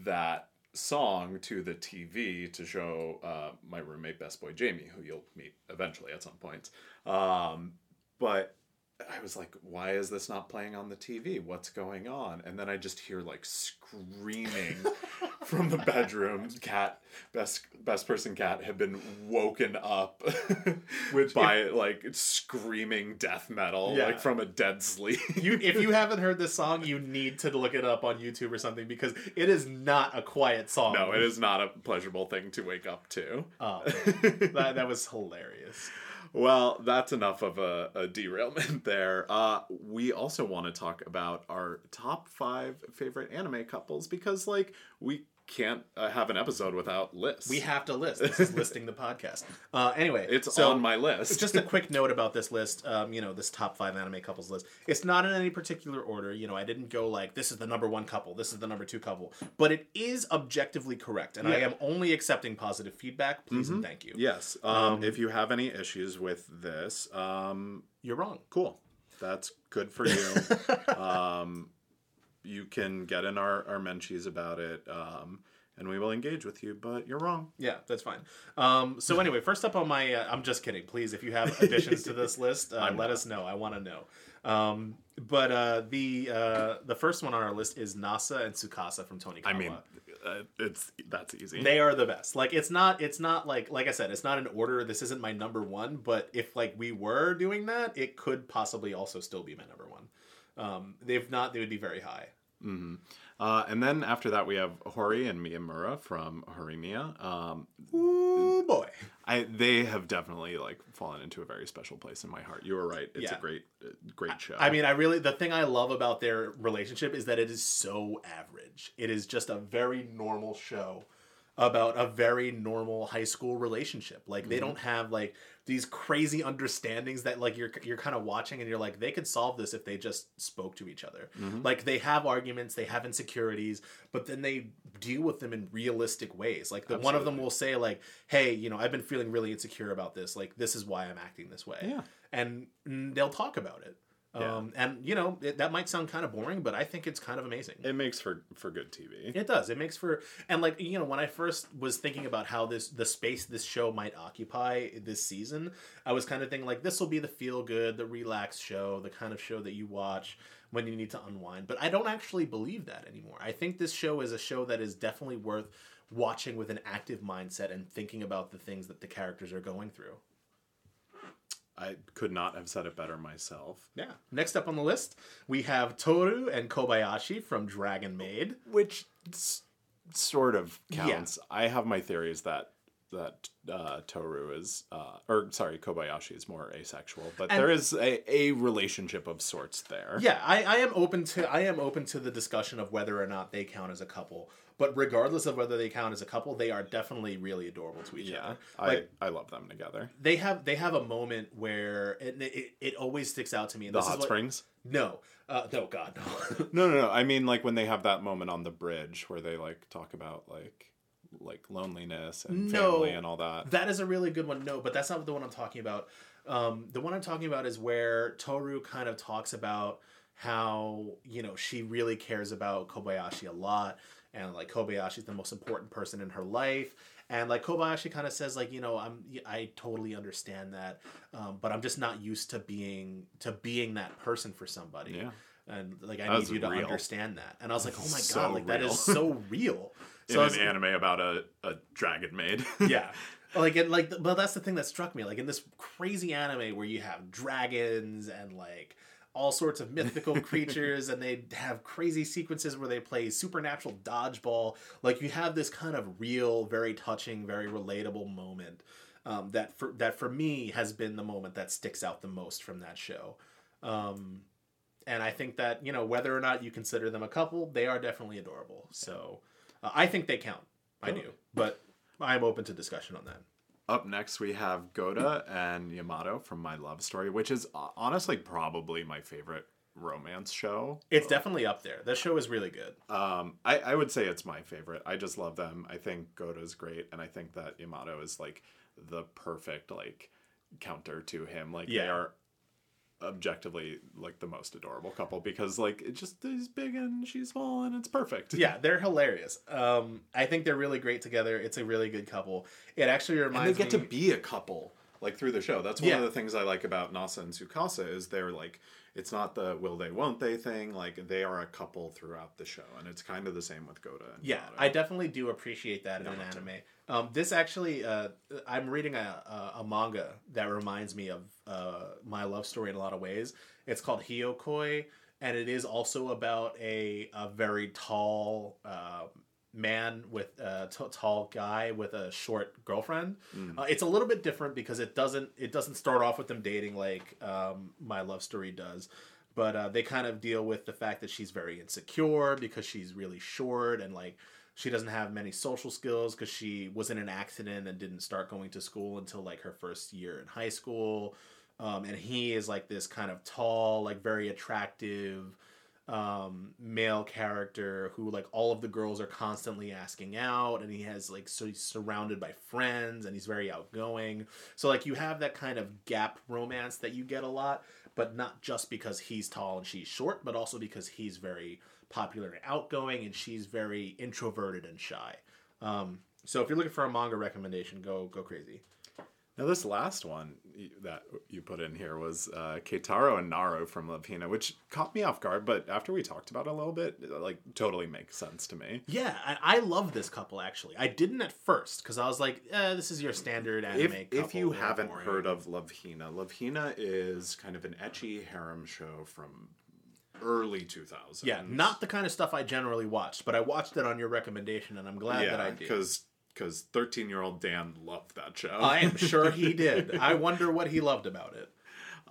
that song to the TV to show uh, my roommate, Best Boy Jamie, who you'll meet eventually at some point. Um, but I was like, why is this not playing on the TV? What's going on? And then I just hear like screaming from the bedroom. Cat, best best person cat had been woken up Which by like screaming death metal, Yeah. like from a dead sleep. you if you haven't heard this song, you need to look it up on YouTube or something because it is not a quiet song. no, it is not a pleasurable thing to wake up to. Oh, that, that was hilarious. Well, that's enough of a, a derailment there. Uh, we also want to talk about our top five favorite anime couples because, like, we can't uh, have an episode without lists. We have to list. This is listing the podcast. Uh, anyway, it's so on my list. just a quick note about this list. Um, you know, this top five anime couples list. It's not in any particular order. You know, I didn't go like this is the number one couple, this is the number two couple, but it is objectively correct, and I am only accepting positive feedback. Please and thank you. yes. Um, Um, if you have any issues with this, um, You're wrong. cool. That's good for you. um, you can get in our, our menchies about it. Um, and we will engage with you, but you're wrong. Yeah, that's fine. Um, so anyway, first up on my, uh, I'm just kidding. Please, if you have additions to this list, uh, let not. us know. I want to know. Um, but uh, the uh, the first one on our list is Nasa and Tsukasa from Tony. I mean, uh, it's that's easy. they are the best. Like it's not it's not like like I said, it's not in order. This isn't my number one, but if like we were doing that, it could possibly also still be my number one. Um, if not, they would be very high. Uh, and then after that, we have Hori and Miyamura from Horimiya. Um, Ooh boy. I they have definitely like fallen into a very special place in my heart. You were right; it's Yeah. a great, uh, great show. I mean, I really the thing I love about their relationship is that it is so average. It is just a very normal show about a very normal high school relationship. Like they don't have like these crazy understandings that like you're you're kind of watching and you're like they could solve this if they just spoke to each other. Like they have arguments, they have insecurities, but then they deal with them in realistic ways. Like the one of them will say like, "Hey, you know, I've been feeling really insecure about this. Like this is why I'm acting this way." Yeah. And mm, they'll talk about it. Yeah. Um, and you know it, that might sound kind of boring, but I think it's kind of amazing. it makes for for good TV. It does. It makes for and like you know when I first was thinking about how this the space this show might occupy this season, I was kind of thinking like this will be the feel good, the relaxed show, the kind of show that you watch when you need to unwind. But I don't actually believe that anymore. I think this show is a show that is definitely worth watching with an active mindset and thinking about the things that the characters are going through. I could not have said it better myself. Yeah. Next up on the list, we have Toru and Kobayashi from Dragon Maid. Which s- sort of counts. I have my theories that that uh, Toru is, uh, or sorry, Kobayashi is more asexual, but And- there is a, a relationship of sorts there. Yeah, I, I am open to I am open to the discussion of whether or not they count as a couple. But regardless of whether they count as a couple, they are definitely really adorable to each Yeah, other. I, Like I love them together. they have they have a moment where it, it, it always sticks out to me. The hot what- springs. No, uh, no, God, no. No, no, no. I mean, like when they have that moment on the bridge where they like talk about like like loneliness and No. family and all that. That is a really good one. No, but that's not the one I'm talking about. Um, the one I'm talking about is where Toru kind of talks about how you know she really cares about Kobayashi a lot, and like Kobayashi's the most important person in her life. And like Kobayashi kind of says, like you know, I'm I totally understand that, um, but I'm just not used to being to being that person for somebody. Yeah. And like I That's need you to real. understand that. And I was like, oh my So god, like that real. is so real. In So an was- anime about a, a dragon maid. yeah. Like and like but that's the thing that struck me. Like in this crazy anime where you have dragons and like all sorts of mythical creatures and they have crazy sequences where they play supernatural dodgeball like you have this kind of real very touching very relatable moment um, that for that for me has been the moment that sticks out the most from that show. Um, and i think that you know whether or not you consider them a couple they are definitely adorable. So uh, i think they count i do but i'm open to discussion on that Up next, we have Goda and Yamato from My Love Story, which is uh, honestly probably my favorite romance show. it's definitely up there that show is really good Um, I, I would say it's my favorite. I just love them. I think Goda's great, and I think that Yamato is like the perfect like counter to him. Like they are objectively like the most adorable couple because like it just he's big and she's small and it's perfect. yeah they're hilarious. Um, i think they're really great together. It's a really good couple. It actually and reminds they get me to be a couple like through the show. That's one Yeah. of the things I like about Nasa and Tsukasa is they're like it's not the will they won't they thing. Like they are a couple throughout the show, and it's kind of the same with Goda. And Yeah. I definitely do appreciate that in an anime. Um, this actually, uh, I'm reading a, a, a manga that reminds me of uh, my love story in a lot of ways. It's called Hyokoi, and it is also about a, a very tall uh, man with a t- tall guy with a short girlfriend. Mm. Uh, it's a little bit different because it doesn't it doesn't start off with them dating like um, my love story does. But uh, they kind of deal with the fact that she's very insecure because she's really short and like she doesn't have many social skills because she was in an accident and didn't start going to school until like her first year in high school. Um, and he is like this kind of tall, like very attractive um, male character who like all of the girls are constantly asking out, and he has like so he's surrounded by friends and he's very outgoing. So like you have that kind of gap romance that you get a lot, but not just because he's tall and she's short, but also because he's very popular and outgoing and she's very introverted and shy. Um, so if you're looking for a manga recommendation, go go crazy. Now, this last one that you put in here was uh, Keitaro and Naru from Love Hina, which caught me off guard, but after we talked about it a little bit, it, like totally makes sense to me. Yeah, I, I love this couple actually. I didn't at first because I was like, eh, "This is your standard anime." If, couple. if you haven't boring. heard of Love Hina, Love Hina is kind of an ecchi harem show from early 2000s. yeah, not the kind of stuff I generally watched, but I watched it on your recommendation, and I'm glad that I did. because because 13 year old Dan loved that show. I am sure he did. I wonder what he loved about it.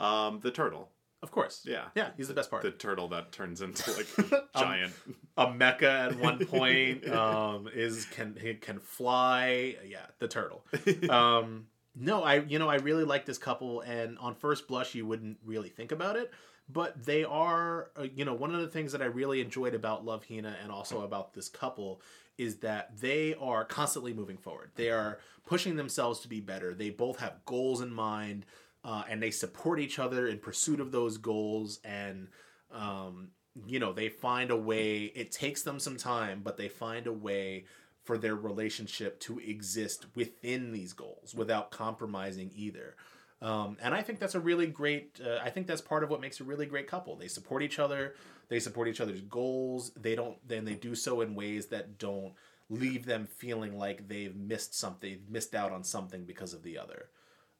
um, the turtle, Of course. yeah, Yeah, he's the best part. the turtle that turns into like giant. a mecha at one point um is can he can fly yeah the turtle um no i you know i really like this couple and on first blush you wouldn't really think about it but they are uh, you know one of the things that i really enjoyed about love hina and also about this couple is that they are constantly moving forward. They are pushing themselves to be better. They both have goals in mind uh, and they support each other in pursuit of those goals. And um, you know they find a way it takes them some time but they find a way for their relationship to exist within these goals without compromising either um, and i think that's a really great uh, i think that's part of what makes a really great couple they support each other they support each other's goals they don't then they do so in ways that don't leave them feeling like they've missed something they've missed out on something because of the other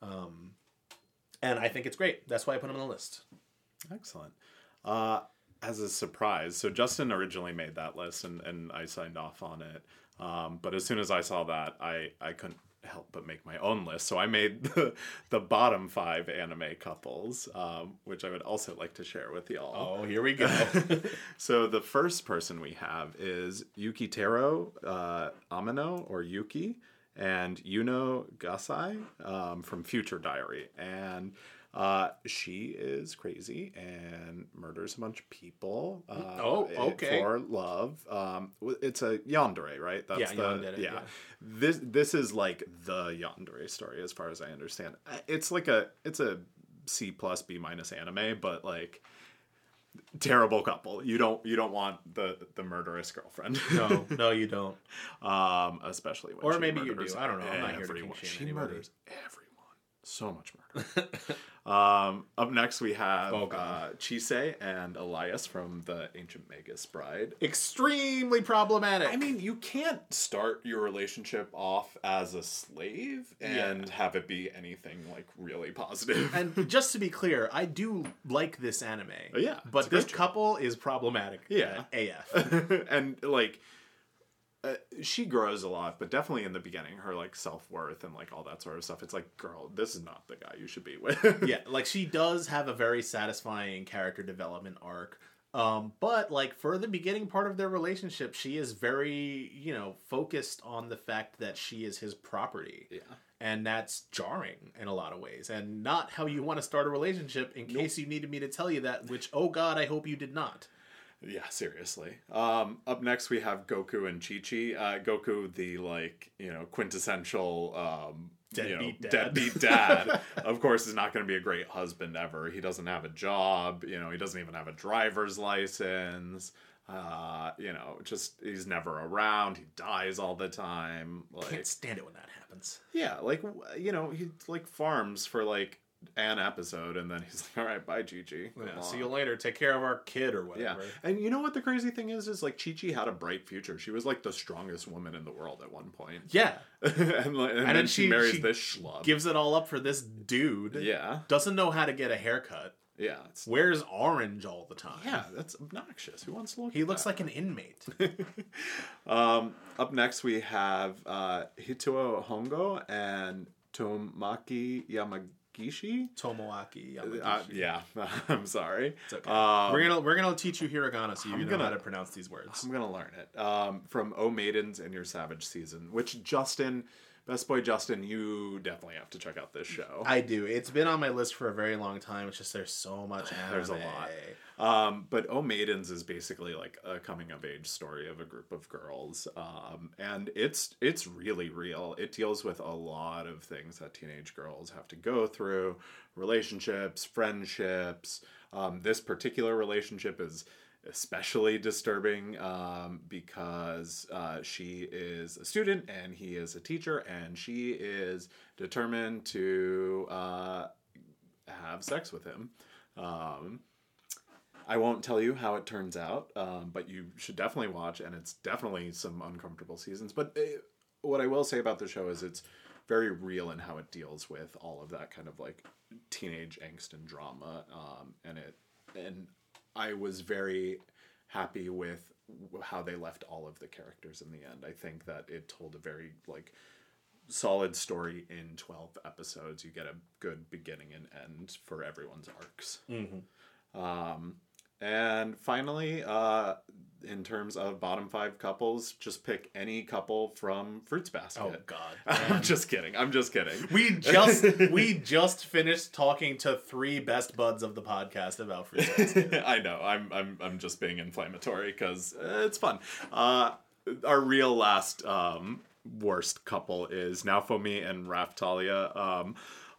um, and i think it's great that's why i put them on the list Excellent. Uh, as a surprise, so Justin originally made that list and, and I signed off on it. Um, but as soon as I saw that, I, I couldn't help but make my own list. So I made the, the bottom five anime couples, um, which I would also like to share with y'all. oh here we go so the first person we have is Yukiteru uh, Amano or Yuki and Yuno Gasai um, from Future Diary, and uh, she is crazy and murders a bunch of people. Uh, Oh, okay. For love, um, it's a yandere, right? That's Yeah, the yandere, yeah. yeah. This this is like the yandere story, as far as I understand. Uh, It's like a it's a C plus B minus anime, but like terrible couple. You don't you don't want the the murderous girlfriend. no no you don't um, especially when Or maybe you do. I don't know. I'm not here to shame She anybody. murders everyone. So much murder. um, up next we have Oh, uh, Chise and Elias from the Ancient Magus Bride. extremely problematic I mean, you can't start your relationship off as a slave and Yeah. have it be anything like really positive. and just to be clear i do like this anime Oh, yeah, but this couple is problematic Yeah. af and like uh, she grows a lot but definitely in the beginning her like self-worth and like all that sort of stuff it's like girl this is not the guy you should be with. Yeah like she does have a very satisfying character development arc um, but like for the beginning part of their relationship she is very you know focused on the fact that she is his property. Yeah. And that's jarring in a lot of ways and not how you want to start a relationship in case you needed me to tell you that which oh god i hope you did not yeah seriously. Um up next we have goku and chi-chi uh goku the like you know quintessential um you know, Deadbeat dad. deadbeat dad. Of course is not going to be a great husband ever. He doesn't have a job you know he doesn't even have a driver's license. Uh you know just he's never around. He dies all the time. Like can't stand it when that happens. Yeah, like you know, he like farms for like an episode, and then he's like, "All right, bye, Chi-Chi." yeah, see you later take care of our kid or whatever. Yeah, and you know what the crazy thing is? Is like Chi Chi had a bright future. She was like the strongest woman in the world at one point, yeah and, like, and, then, she, she- marries she this schlub. gives it all up for this dude yeah, doesn't know how to get a haircut yeah, wears orange all the time yeah. That's obnoxious. Who wants to look? he looks that? like an inmate Um, up next we have uh, Hitoha Hongo and Tomaki Yamagishi. tomoaki Uh, yeah, I'm sorry. It's okay. Um, we're gonna we're gonna teach you hiragana so you I'm know gonna- how to pronounce these words. I'm gonna learn it. Um, from O Maidens in Your Savage Season, which Justin, best boy Justin, you definitely have to check out this show. I do. It's been on my list for a very long time. It's just there's so much anime. There's a lot. Um, but Oh Maidens is basically like a coming of age story of a group of girls, um, and it's it's really real. It deals with a lot of things that teenage girls have to go through: relationships, friendships. Um, this particular relationship is especially disturbing um, because uh, she is a student and he is a teacher, and she is determined to uh, have sex with him. Um, I won't tell you how it turns out, um, but you should definitely watch, and it's definitely some uncomfortable seasons. But it, what I will say about the show is it's very real in how it deals with all of that kind of like teenage angst and drama, um, and it and I was very happy with how they left all of the characters in the end. I think that it told a very like solid story in 12 episodes. You get a good beginning and end for everyone's arcs. Mm-hmm. Um, and finally, uh, in terms of bottom five couples, just pick any couple from Fruits Basket. Oh God! I'm just kidding. I'm just kidding. We just we just finished talking to three best buds of the podcast about Fruits Basket. I know. I'm I'm I'm just being inflammatory because uh, it's fun. Uh, our real last um, worst couple is Naofumi and Raftalia. Um,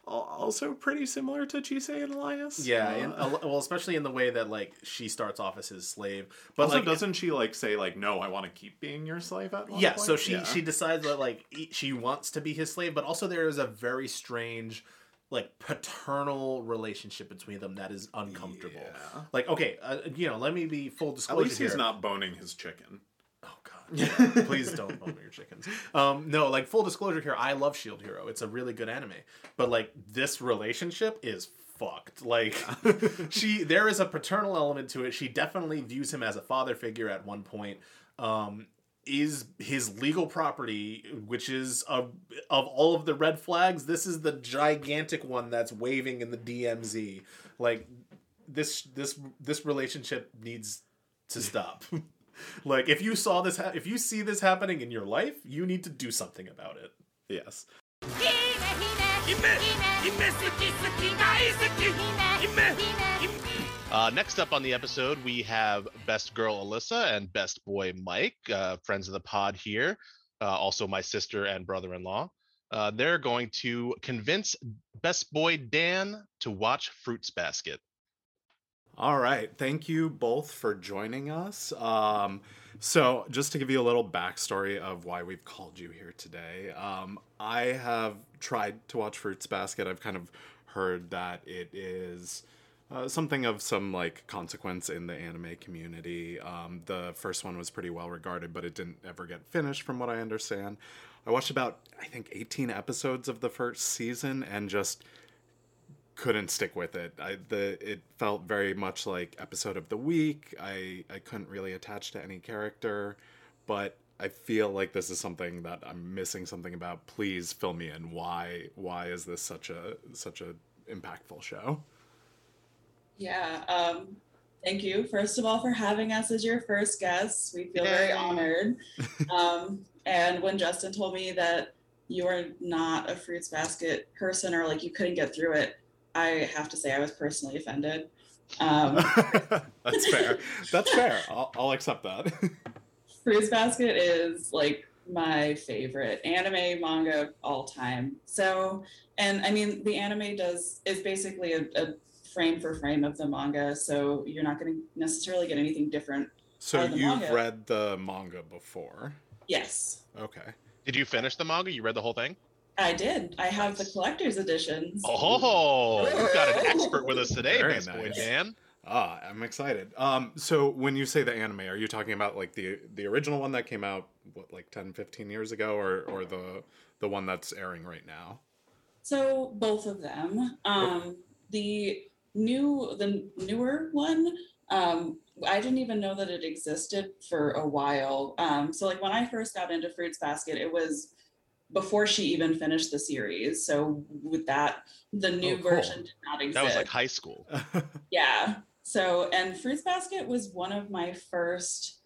also pretty similar to Chise and Elias. Yeah, Uh, and, uh, well, especially in the way that like she starts off as his slave, but also, like doesn't she like say like, "No, I want to keep being your slave"? At one yeah, point? so she Yeah. she decides that like she wants to be his slave, but also there is a very strange like paternal relationship between them that is uncomfortable. Yeah. Like okay, uh, you know, let me be full disclosure. At least he's here. not boning his chicken. Please don't bone your chickens. Um, no, like full disclosure here, I love Shield Hero. It's a really good anime. But like this relationship is fucked. Like she there is a paternal element to it. She definitely views him as a father figure at one point. Um is his legal property, which is a, of all of the red flags, this is the gigantic one that's waving in the DMZ. Like this this this relationship needs to stop. like if you saw this ha- if you see this happening in your life, you need to do something about it. Yes. Uh, next up on the episode, we have Best Girl Alyssa and Best Boy Mike, uh, friends of the pod here, uh, also my sister and brother in law. Uh, they're going to convince Best Boy Dan to watch Fruits Basket. All right. Thank you both for joining us. Um, so, just to give you a little backstory of why we've called you here today, um, I have tried to watch Fruits Basket. I've kind of heard that it is uh, something of some like consequence in the anime community. Um, the first one was pretty well regarded, but it didn't ever get finished, from what I understand. I watched about, I think, 18 episodes of the first season and just couldn't stick with it. I the it felt very much like episode of the week. I I couldn't really attach to any character, but I feel like this is something that I'm missing something about. Please fill me in. Why why is this such a such a impactful show? Yeah. Um, thank you, first of all, for having us as your first guest. We feel very honored. um, and when Justin told me that you are not a fruits basket person or like you couldn't get through it, I have to say I was personally offended. Um, That's fair. That's fair. I'll, I'll accept that. Fruits Basket is like my favorite anime manga of all time. So, and I mean, the anime does is basically a, a frame for frame of the manga, so you're not going to necessarily get anything different. so the you've manga. read the manga before. Yes, Okay. Did you finish the manga? You read the whole thing? I did. I have the collector's editions. Oh, we've got an expert with us today, Very Best Boy nice. Dan. Ah, I'm excited. Um, so when you say the anime, are you talking about like the the original one that came out what like 10, 15 years ago, or or the the one that's airing right now? So both of them. Um, the new, the newer one. Um, I didn't even know that it existed for a while. Um, so like when I first got into Fruits Basket, it was before she even finished the series. So with that, the new Oh, cool. version did not exist. That was like high school. Yeah. So, and Fruits Basket was one of my first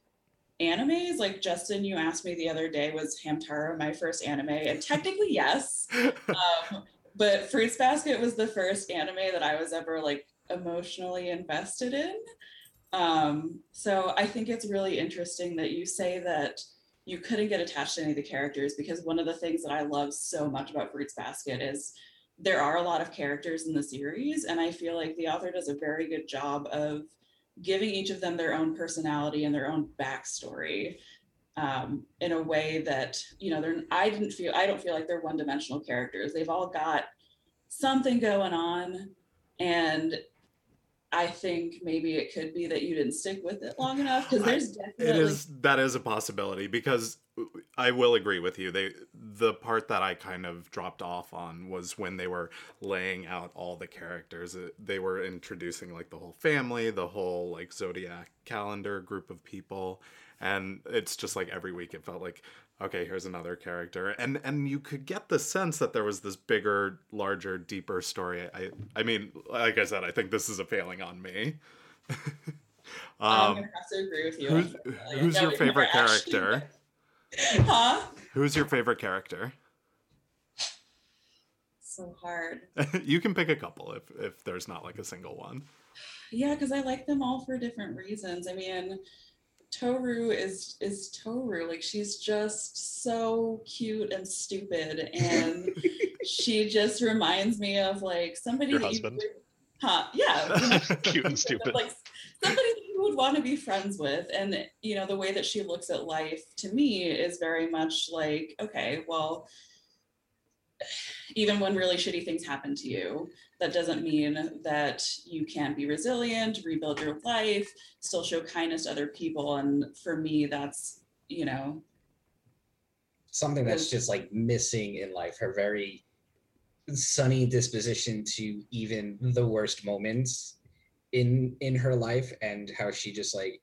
animes. Like Justin, you asked me the other day, was Hamtaro my first anime? And technically, yes. Um, but Fruits Basket was the first anime that I was ever like emotionally invested in. Um, so I think it's really interesting that you say that you couldn't get attached to any of the characters because one of the things that I love so much about Fruits Basket is there are a lot of characters in the series, and I feel like the author does a very good job of giving each of them their own personality and their own backstory um, in a way that you know they're i didn't feel i don't feel like they're one-dimensional characters. They've all got something going on and i think maybe it could be that you didn't stick with it long enough because there's definitely it is that is a possibility because I will agree with you. They the part that I kind of dropped off on was when they were laying out all the characters. They were introducing like the whole family, the whole like zodiac calendar group of people, and it's just like every week it felt like okay, here's another character, and and you could get the sense that there was this bigger, larger, deeper story. I I mean, like I said, I think this is a failing on me. i'm um, gonna have to agree with you who's who's your favorite character? huh Who's your favorite character? so hard you can pick a couple if if there's not like a single one. Yeah, because I like them all for different reasons. I mean, Toru is is Toru. Like she's just so cute and stupid, and she just reminds me of like somebody Your that husband? you would, huh? Yeah, Cute and stupid. like somebody that you would want to be friends with, and you know the way that she looks at life to me is very much like okay, well. Even when really shitty things happen to you, that doesn't mean that you can't be resilient, rebuild your life, still show kindness to other people. And for me, that's, you know, something that's just like missing in life her very sunny disposition to even the worst moments in in her life and how she just like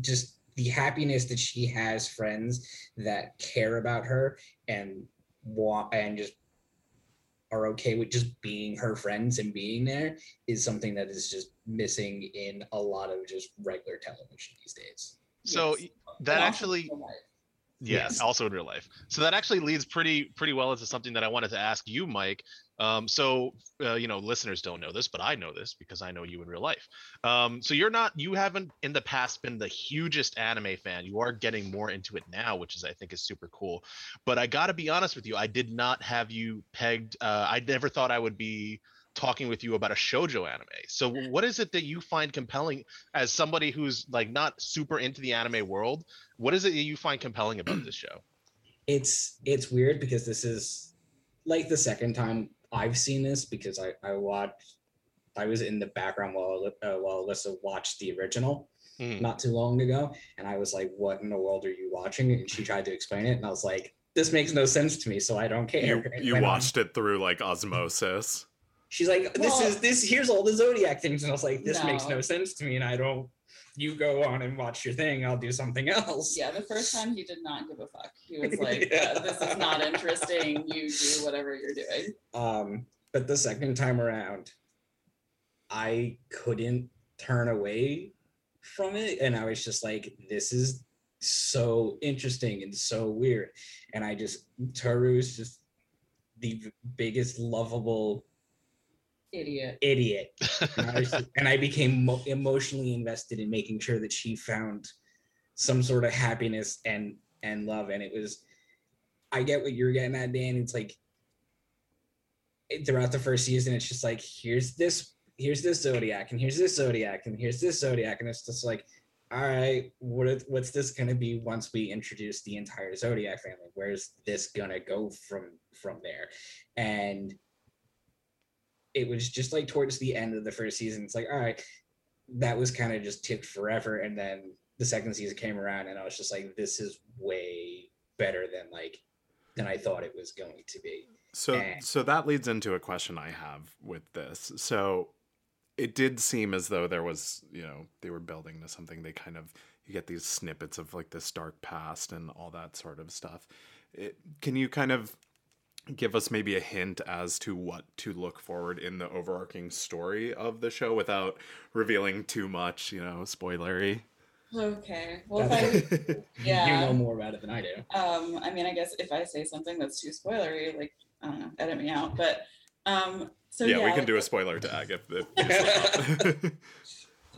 just the happiness that she has friends that care about her and want and just are okay with just being her friends and being there is something that is just missing in a lot of just regular television these days. So yes. that And actually real life. Yes, Yes. also in real life. So that actually leads pretty pretty well into something that I wanted to ask you, Mike. Um, so uh, you know, listeners don't know this, but I know this because I know you in real life. Um, so you're not, you haven't in the past been the hugest anime fan. You are getting more into it now, which is I think is super cool. But I got to be honest with you, I did not have you pegged. Uh, I never thought I would be talking with you about a shojo anime. So what is it that you find compelling as somebody who's like not super into the anime world? What is it that you find compelling about this show? it's it's weird because this is like the second time I've seen this because I I watched I was in the background while uh, while Alyssa watched the original Hmm. not too long ago, and I was like, "What in the world are you watching?" And she tried to explain it, and I was like, "This makes no sense to me, so I don't care." You you went on. watched it through like osmosis. She's like, "This Well- is this. Here's all the zodiac things," and I was like, "This makes No. no sense to me," and I don't. You go on and watch your thing. I'll do something else. Yeah, the first time he did not give a fuck. He was like, Yeah. "Uh, "This is not interesting. You do whatever you're doing." Um, but the second time around, I couldn't turn away from it. And I was just like, this is so interesting and so weird. And I just, Toru is just the biggest lovable Idiot. idiot. And I, was and I became mo- emotionally invested in making sure that she found some sort of happiness and and love. And it was, I get what you're getting at, Dan. It's like it- throughout the first season, it's just like here's this, here's this zodiac, and here's this zodiac, and here's this zodiac, and it's just like, all right, what is- what's this gonna be once we introduce the entire zodiac family? Where's this gonna go from from there? And it was just like towards the end of the first season. It's like, all right, that was kind of just tipped forever. And then the second season came around, and I was just like, this is way better than like than I thought it was going to be. So Eh. so that leads into a question I have with this. So it did seem as though there was, you know, they were building to something. They kind of you get these snippets of like this dark past and all that sort of stuff. It, can you kind of give us maybe a hint as to what to look forward in the overarching story of the show without revealing too much, you know, spoilery? Okay. Well, if I, yeah. You know more about it than I do. um, I mean, I guess if I say something that's too spoilery, like I don't know, edit me out. But um, so yeah, yeah, we can like, do a spoiler tag if, if you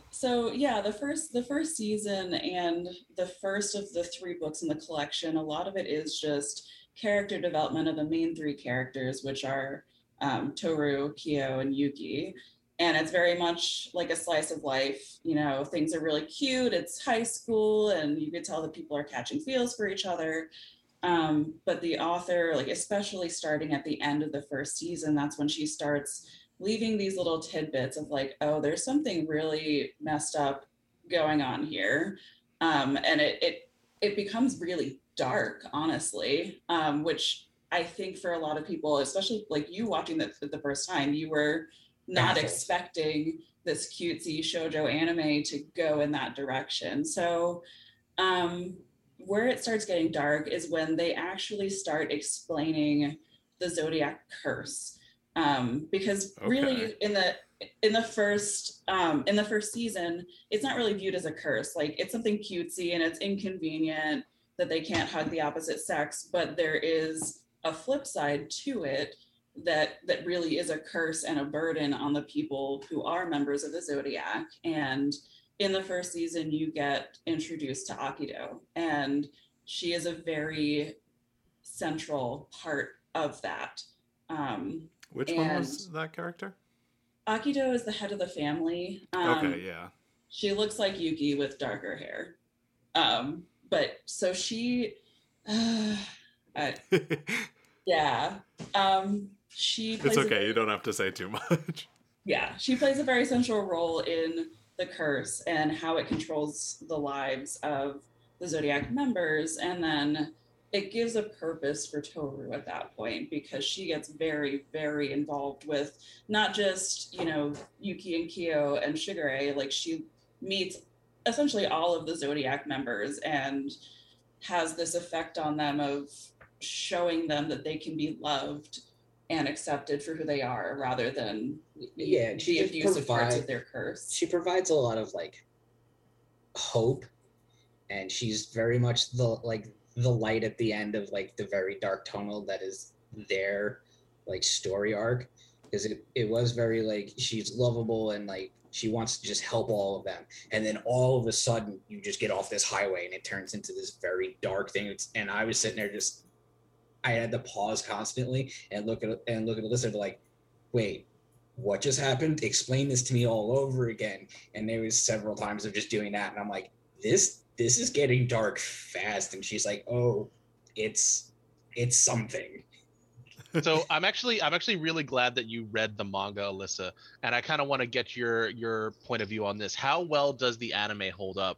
so yeah the first the first season and the first of the three books in the collection a lot of it is just character development of the main three characters which are um, toru kyo and yuki and it's very much like a slice of life. You know, things are really cute. It's high school, and you could tell that people are catching feels for each other. Um, but the author, like especially starting at the end of the first season, that's when she starts leaving these little tidbits of like, oh, there's something really messed up going on here, um, and it it it becomes really dark, honestly, um, which I think for a lot of people, especially like you watching that for the first time, you were not expecting this cutesy shojo anime to go in that direction. So, um, where it starts getting dark is when they actually start explaining the zodiac curse, um, because really in the in the first um, in the first season, it's not really viewed as a curse. Like it's something cutesy and it's inconvenient that they can't hug the opposite sex, but there is a flip side to it that that really is a curse and a burden on the people who are members of the zodiac and in the first season you get introduced to akito and she is a very central part of that um, Which one was that character? akito is the head of the family um, okay, yeah. she looks like yuki with darker hair um, but so she I, yeah um, she plays it's okay. very- You don't have to say too much. yeah she plays a very central role in the curse and how it controls the lives of the zodiac members and then it gives a purpose for toru at that point because she gets very very involved with not just you know yuki and kyo and shigure like she meets essentially all of the zodiac members and has this effect on them of showing them that they can be loved and accepted for who they are rather than Yeah, the she abusive parts of their curse. she provides a lot of like hope and she's very much the like the light at the end of like the very dark tunnel that is their like story arc because it, it was very like she's lovable and like she wants to just help all of them. And then all of a sudden you just get off this highway and it turns into this very dark thing. It's, and i was sitting there just i had to pause constantly and look at and look at the listener like wait what just happened? Explain this to me all over again. And there was several times of just doing that. And i'm like this this is getting dark fast. And she's like oh it's it's something so I'm actually I'm actually really glad that you read the manga, Alyssa, and I kind of want to get your your point of view on this. How well does the anime hold up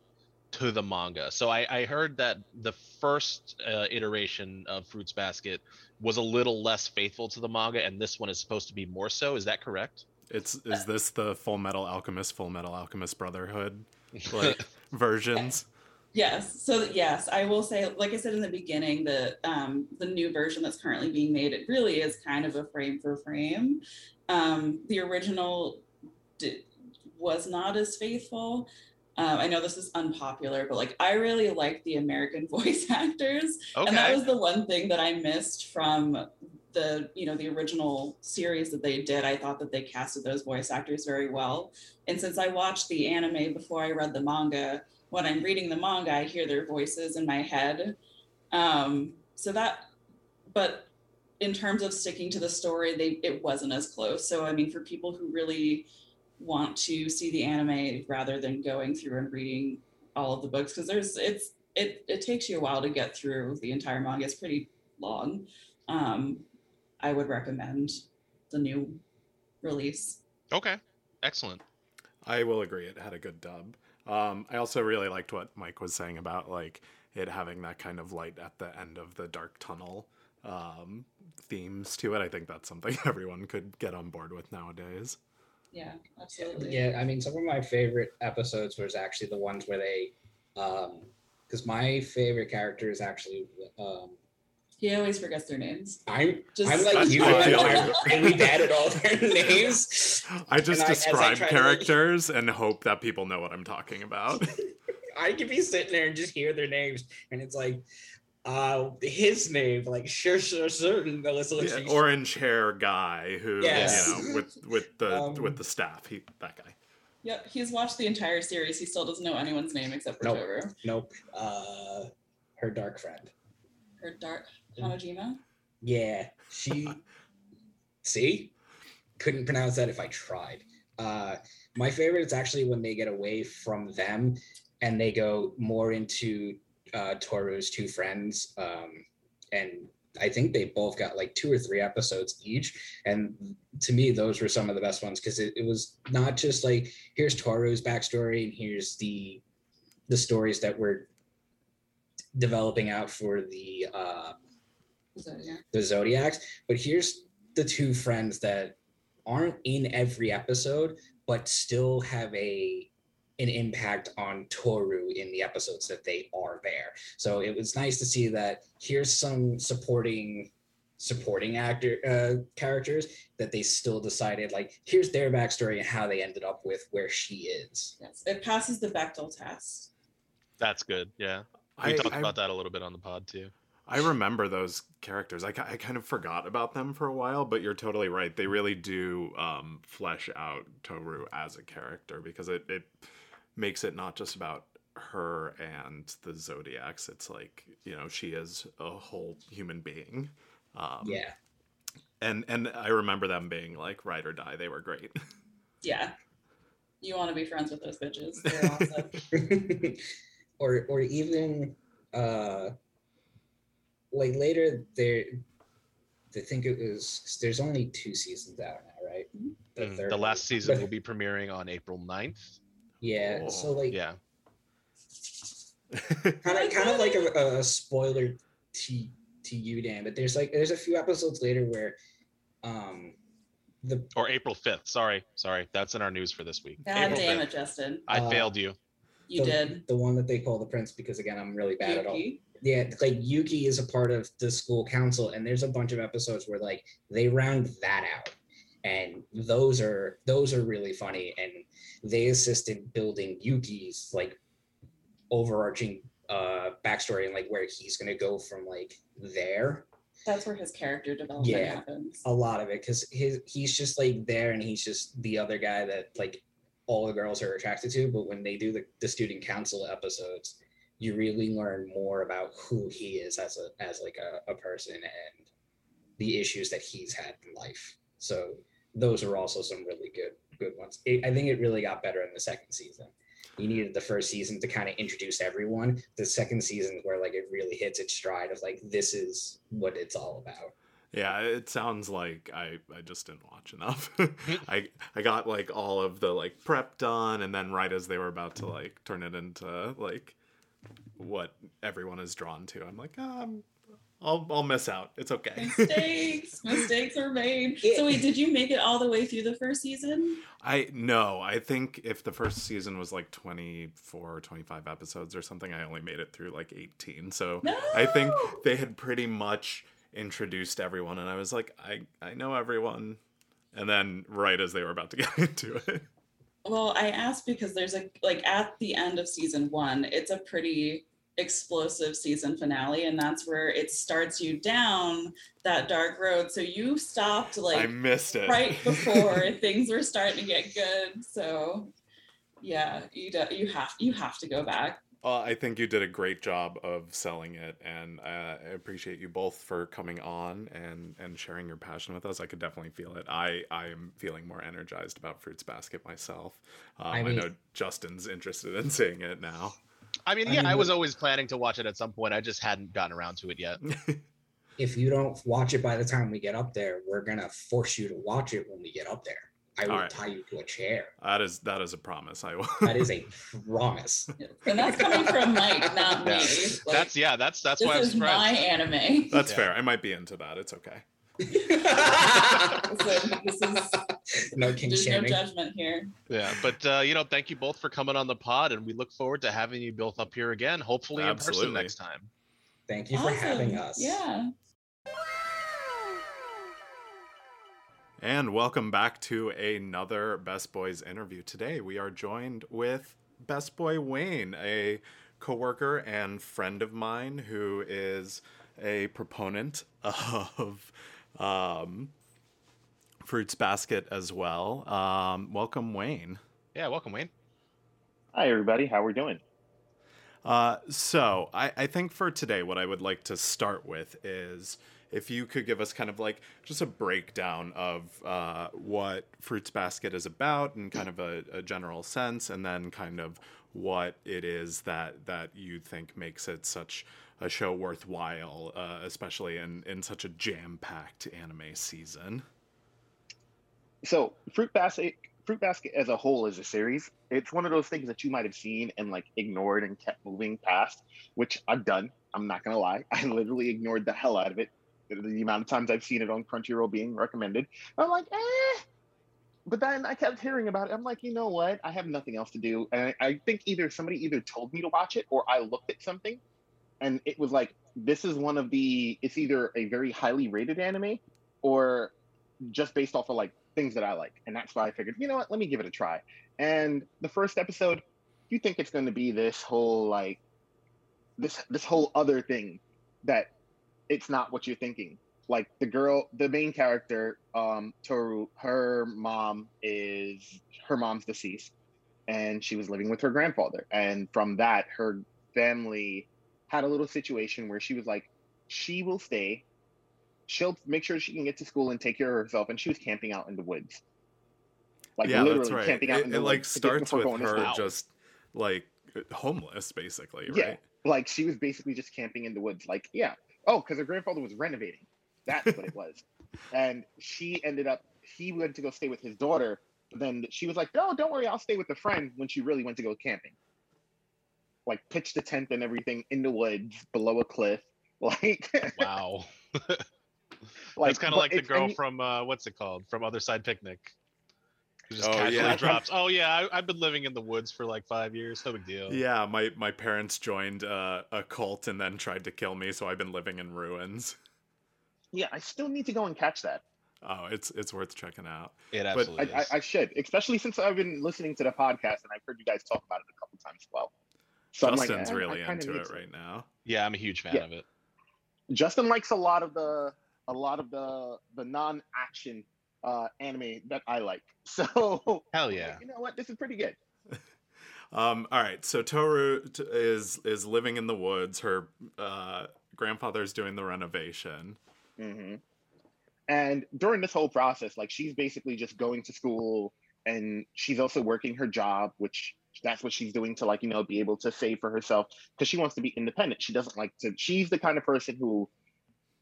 to the manga? So I, I heard that the first uh, iteration of Fruits Basket was a little less faithful to the manga, and this one is supposed to be more so. Is that correct? It's is this the Full Metal Alchemist, Full Metal Alchemist Brotherhood like versions? Yes. So yes, I will say, like I said in the beginning, the um, the new version that's currently being made, it really is kind of a frame for frame. Um, the original was not as faithful. Um, I know this is unpopular, but like I really like the American voice actors, and that was the one thing that I missed from the you know the original series that they did. I thought that they casted those voice actors very well, and since I watched the anime before I read the manga when I'm reading the manga, I hear their voices in my head. Um, so that, but in terms of sticking to the story, they it wasn't as close. So I mean, for people who really want to see the anime rather than going through and reading all of the books, because there's it's it it takes you a while to get through the entire manga. It's pretty long. Um, I would recommend the new release. Okay. Excellent. I will agree. It had a good dub. Um, I also really liked what Mike was saying about like it having that kind of light at the end of the dark tunnel um, themes to it. I think that's something everyone could get on board with nowadays. Yeah, absolutely. Yeah, I mean, some of my favorite episodes was actually the ones where they, um, because my favorite character is actually, um, He always forgets their names. I'm, Just I'm like you, fine. I'm really bad at all their names. I just And I- I describe to, like- characters and hope that people know what I'm talking about. I could be sitting there and just hear their names, and it's like, uh, his name, like sure, sure, certain. Melissa, looks Yeah, like- orange hair guy who Yes. you know with with the Um, with the staff. He that guy. Yep, he's watched the entire series. He still doesn't know anyone's name except for Nope. Toru. nope, uh, her dark friend. Her dark Hanajima. Yeah, she. see, couldn't pronounce that if I tried. Uh, my favorite is actually when they get away from them and they go more into uh, Toru's two friends. Um, and I think they both got like two or three episodes each. And to me, those were some of the best ones because it, it was not just like here's Toru's backstory and here's the the stories that we're developing out for the uh, So, yeah. the Zodiacs, but here's the two friends that aren't in every episode, but still have a an impact on Toru in the episodes that they are there. So it was nice to see that here's some supporting supporting actor uh, characters that they still decided like here's their backstory and how they ended up with where she is. Yes. It passes the Bechdel test. That's good. Yeah. We I, talked I, about that a little bit on the pod too. I remember those characters. I, I kind of forgot about them for a while, but you're totally right. They really do um, flesh out Toru as a character because it, it makes it not just about her and the Zodiacs. It's like, you know, she is a whole human being. Um, Yeah. And, and I remember them being like ride or die. They were great. Yeah. You want to be friends with those bitches. They're awesome. or or even uh like later there I think it was there's only two seasons out now, right? Mm, third The one. last season But- will be premiering on April 9th. Yeah, so like Yeah. kind of kind of like a, a spoiler to to you, Dan. But there's like there's a few episodes later where um the Or April 5th. Sorry. Sorry. That's in our news for this week. God April damn 5th. it, Justin. I Uh, failed you. You the, did. the one that they call the prince because again I'm really bad at all. Yeah like yuki is a part of the school council and there's a bunch of episodes where like they round that out and those are those are really funny and they assisted building yuki's like overarching uh backstory and like where he's going to go from like there That's where his character development Yeah. happens. a lot of it because his he's just like there and he's just the other guy that like all the girls are attracted to but when they do the, the student council episodes you really learn more about who he is as a as like a, a person and the issues that he's had in life. So those are also some really good good ones. It, i think it really got better in the second season. You needed the first season to kind of introduce everyone. The second season where like it really hits its stride of like this is what it's all about. Yeah, it sounds like I, I just didn't watch enough. I I got like all of the like prep done and then right as they were about to like turn it into like what everyone is drawn to, I'm like, um I'll I'll miss out. It's okay. Mistakes. Mistakes are made. Yeah. So wait, did you make it all the way through the first season? I no, I think if the first season was like 24 or 25 episodes or something, I only made it through like 18. So No. I think they had pretty much introduced everyone and I was like, I I know everyone. And then right as they were about to get into it. Well, I asked because there's a like at the end of season one, it's a pretty explosive season finale, and that's where it starts you down that dark road. So you stopped like I missed it. right before things were starting to get good. So yeah, you do, you have you have to go back. Uh, I think you did a great job of selling it, and uh, I appreciate you both for coming on and, and sharing your passion with us. I could definitely feel it. I, I am feeling more energized about Fruits Basket myself. Um, I, I mean- know Justin's interested in seeing it now. I mean, I yeah, mean, I was always planning to watch it at some point. I just hadn't gotten around to it yet. if you don't watch it by the time we get up there, we're gonna force you to watch it when we get up there. I will All right. tie you to a chair. that is that is a promise. I will. That is a promise. And that's coming from Mike, not me. Like, That's yeah. That's that's why I'm this is surprised. my anime. That's Yeah. fair. I might be into that. It's okay. So this is no king there's no judgment here. Yeah, but uh, you know, thank you both for coming on the pod, and we look forward to having you both up here again, hopefully in person next time. Thank you for having us. Yeah. And welcome back to another Best Boys interview. Today we are joined with Best Boy Wayne, a coworker and friend of mine who is a proponent of um, Fruits Basket as well. Um, welcome, Wayne. Yeah, welcome, Wayne. Hi, everybody. How are we doing? Uh, so I, I think for today, what I would like to start with is if you could give us kind of like just a breakdown of uh, what Fruits Basket is about in kind of a, a general sense, and then kind of what it is that that you think makes it such a show worthwhile, uh, especially in in such a jam packed anime season. So, Fruit Basket, Fruit Basket as a whole is a series. It's one of those things that you might have seen and like ignored and kept moving past, which I've done. I'm not gonna lie, I literally ignored the hell out of it. The, the amount of times I've seen it on Crunchyroll being recommended, I'm like, eh. But then I kept hearing about it. I'm like, you know what? I have nothing else to do, and I, I think either somebody either told me to watch it or I looked at something, and it was like, this is one of the. It's either a very highly rated anime, or just based off of like things that I like. And that's why I figured, you know what, let me give it a try. And the first episode, you think it's going to be this whole like this this whole other thing that it's not what you're thinking. Like the girl, the main character, um, Toru, her mom is her mom's deceased, and she was living with her grandfather. And from that, her family had a little situation where she was like, she will stay she'll make sure she can get to school and take care of herself. And she was camping out in the woods, like yeah, literally right. camping out. It, in the it like starts with her just like homeless, basically. Right? Yeah, like she was basically just camping in the woods. Like, yeah, oh, because her grandfather was renovating. That's what it was. And she ended up. He went to go stay with his daughter. But then she was like, "No, don't worry, I'll stay with a friend." When she really went to go camping, like pitched a tent and everything in the woods below a cliff. Like, wow. Like, it's kind of like the girl from uh, what's it called from Other Side Picnic. Who just oh, casually yeah. drops. Oh yeah, I, have been living in the woods for like five years. No big deal. Yeah, my my parents joined uh, a cult and then tried to kill me, so I've been living in ruins. Yeah, I still need to go and catch that. Oh, it's it's worth checking out. It absolutely but I, I, I, should, especially since I've been listening to the podcast and I've heard you guys talk about it a couple times as well. So Justin's like, really into it right now. Yeah, I'm a huge fan yeah. of it. Justin likes a lot of the a lot of the the non-action uh, anime that I like. So hell yeah, you know what? This is pretty good. um, all right, so Toru t- is is living in the woods. Her uh, grandfather's doing the renovation. Mm-hmm. And during this whole process, like she's basically just going to school, and she's also working her job, which that's what she's doing to like you know be able to save for herself because she wants to be independent. She doesn't like to. She's the kind of person who,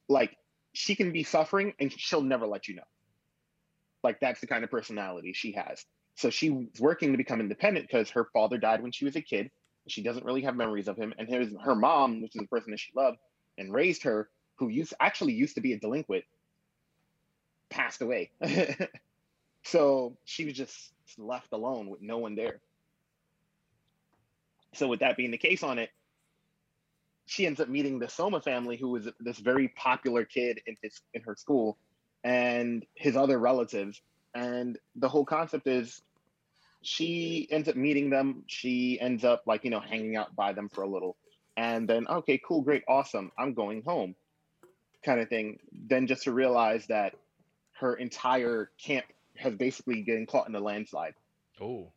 like, she can be suffering and she'll never let you know. Like that's the kind of personality she has. So she's working to become independent because her father died when she was a kid. She doesn't really have memories of him. And his, her mom, which is the person that she loved and raised her, who used actually used to be a delinquent, passed away. so she was just left alone with no one there. So with that being the case on it, she ends up meeting the Soma family, who was this very popular kid in his in her school, and his other relatives. And the whole concept is, she ends up meeting them. She ends up like you know hanging out by them for a little, and then okay, cool, great, awesome, I'm going home, kind of thing. Then just to realize that her entire camp has basically getting caught in a landslide. Oh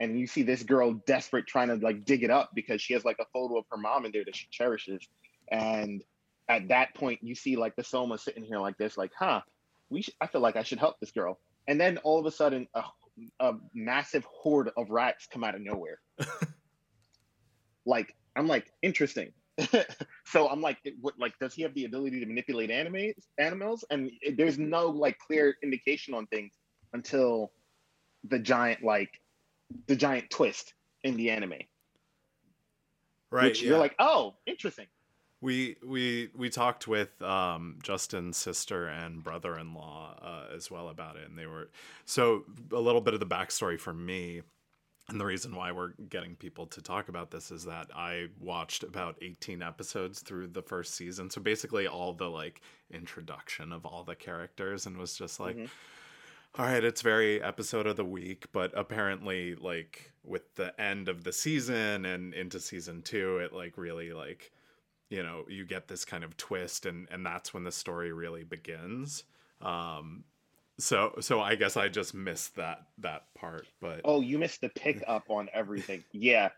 and you see this girl desperate trying to like dig it up because she has like a photo of her mom in there that she cherishes. And at that point you see like the soma sitting here like this like huh we sh- i feel like i should help this girl. And then all of a sudden a, a massive horde of rats come out of nowhere. Like i'm like interesting. So i'm like it, what, like does he have the ability to manipulate anime animals? And it, there's no like clear indication on things until the giant like the giant twist in the anime. Right. Which yeah. you're like, oh, interesting. We we we talked with um, Justin's sister and brother-in-law uh, as well about it, and they were so a little bit of the backstory for me, and the reason why we're getting people to talk about this is that I watched about 18 episodes through the first season, so basically all the like introduction of all the characters, and was just like. Mm-hmm all right, it's very episode of the week, but apparently, like with the end of the season and into season two, it like really like, you know, you get this kind of twist, and and that's when the story really begins. Um, so so I guess I just missed that that part, but oh, you missed the pick up on everything. yeah,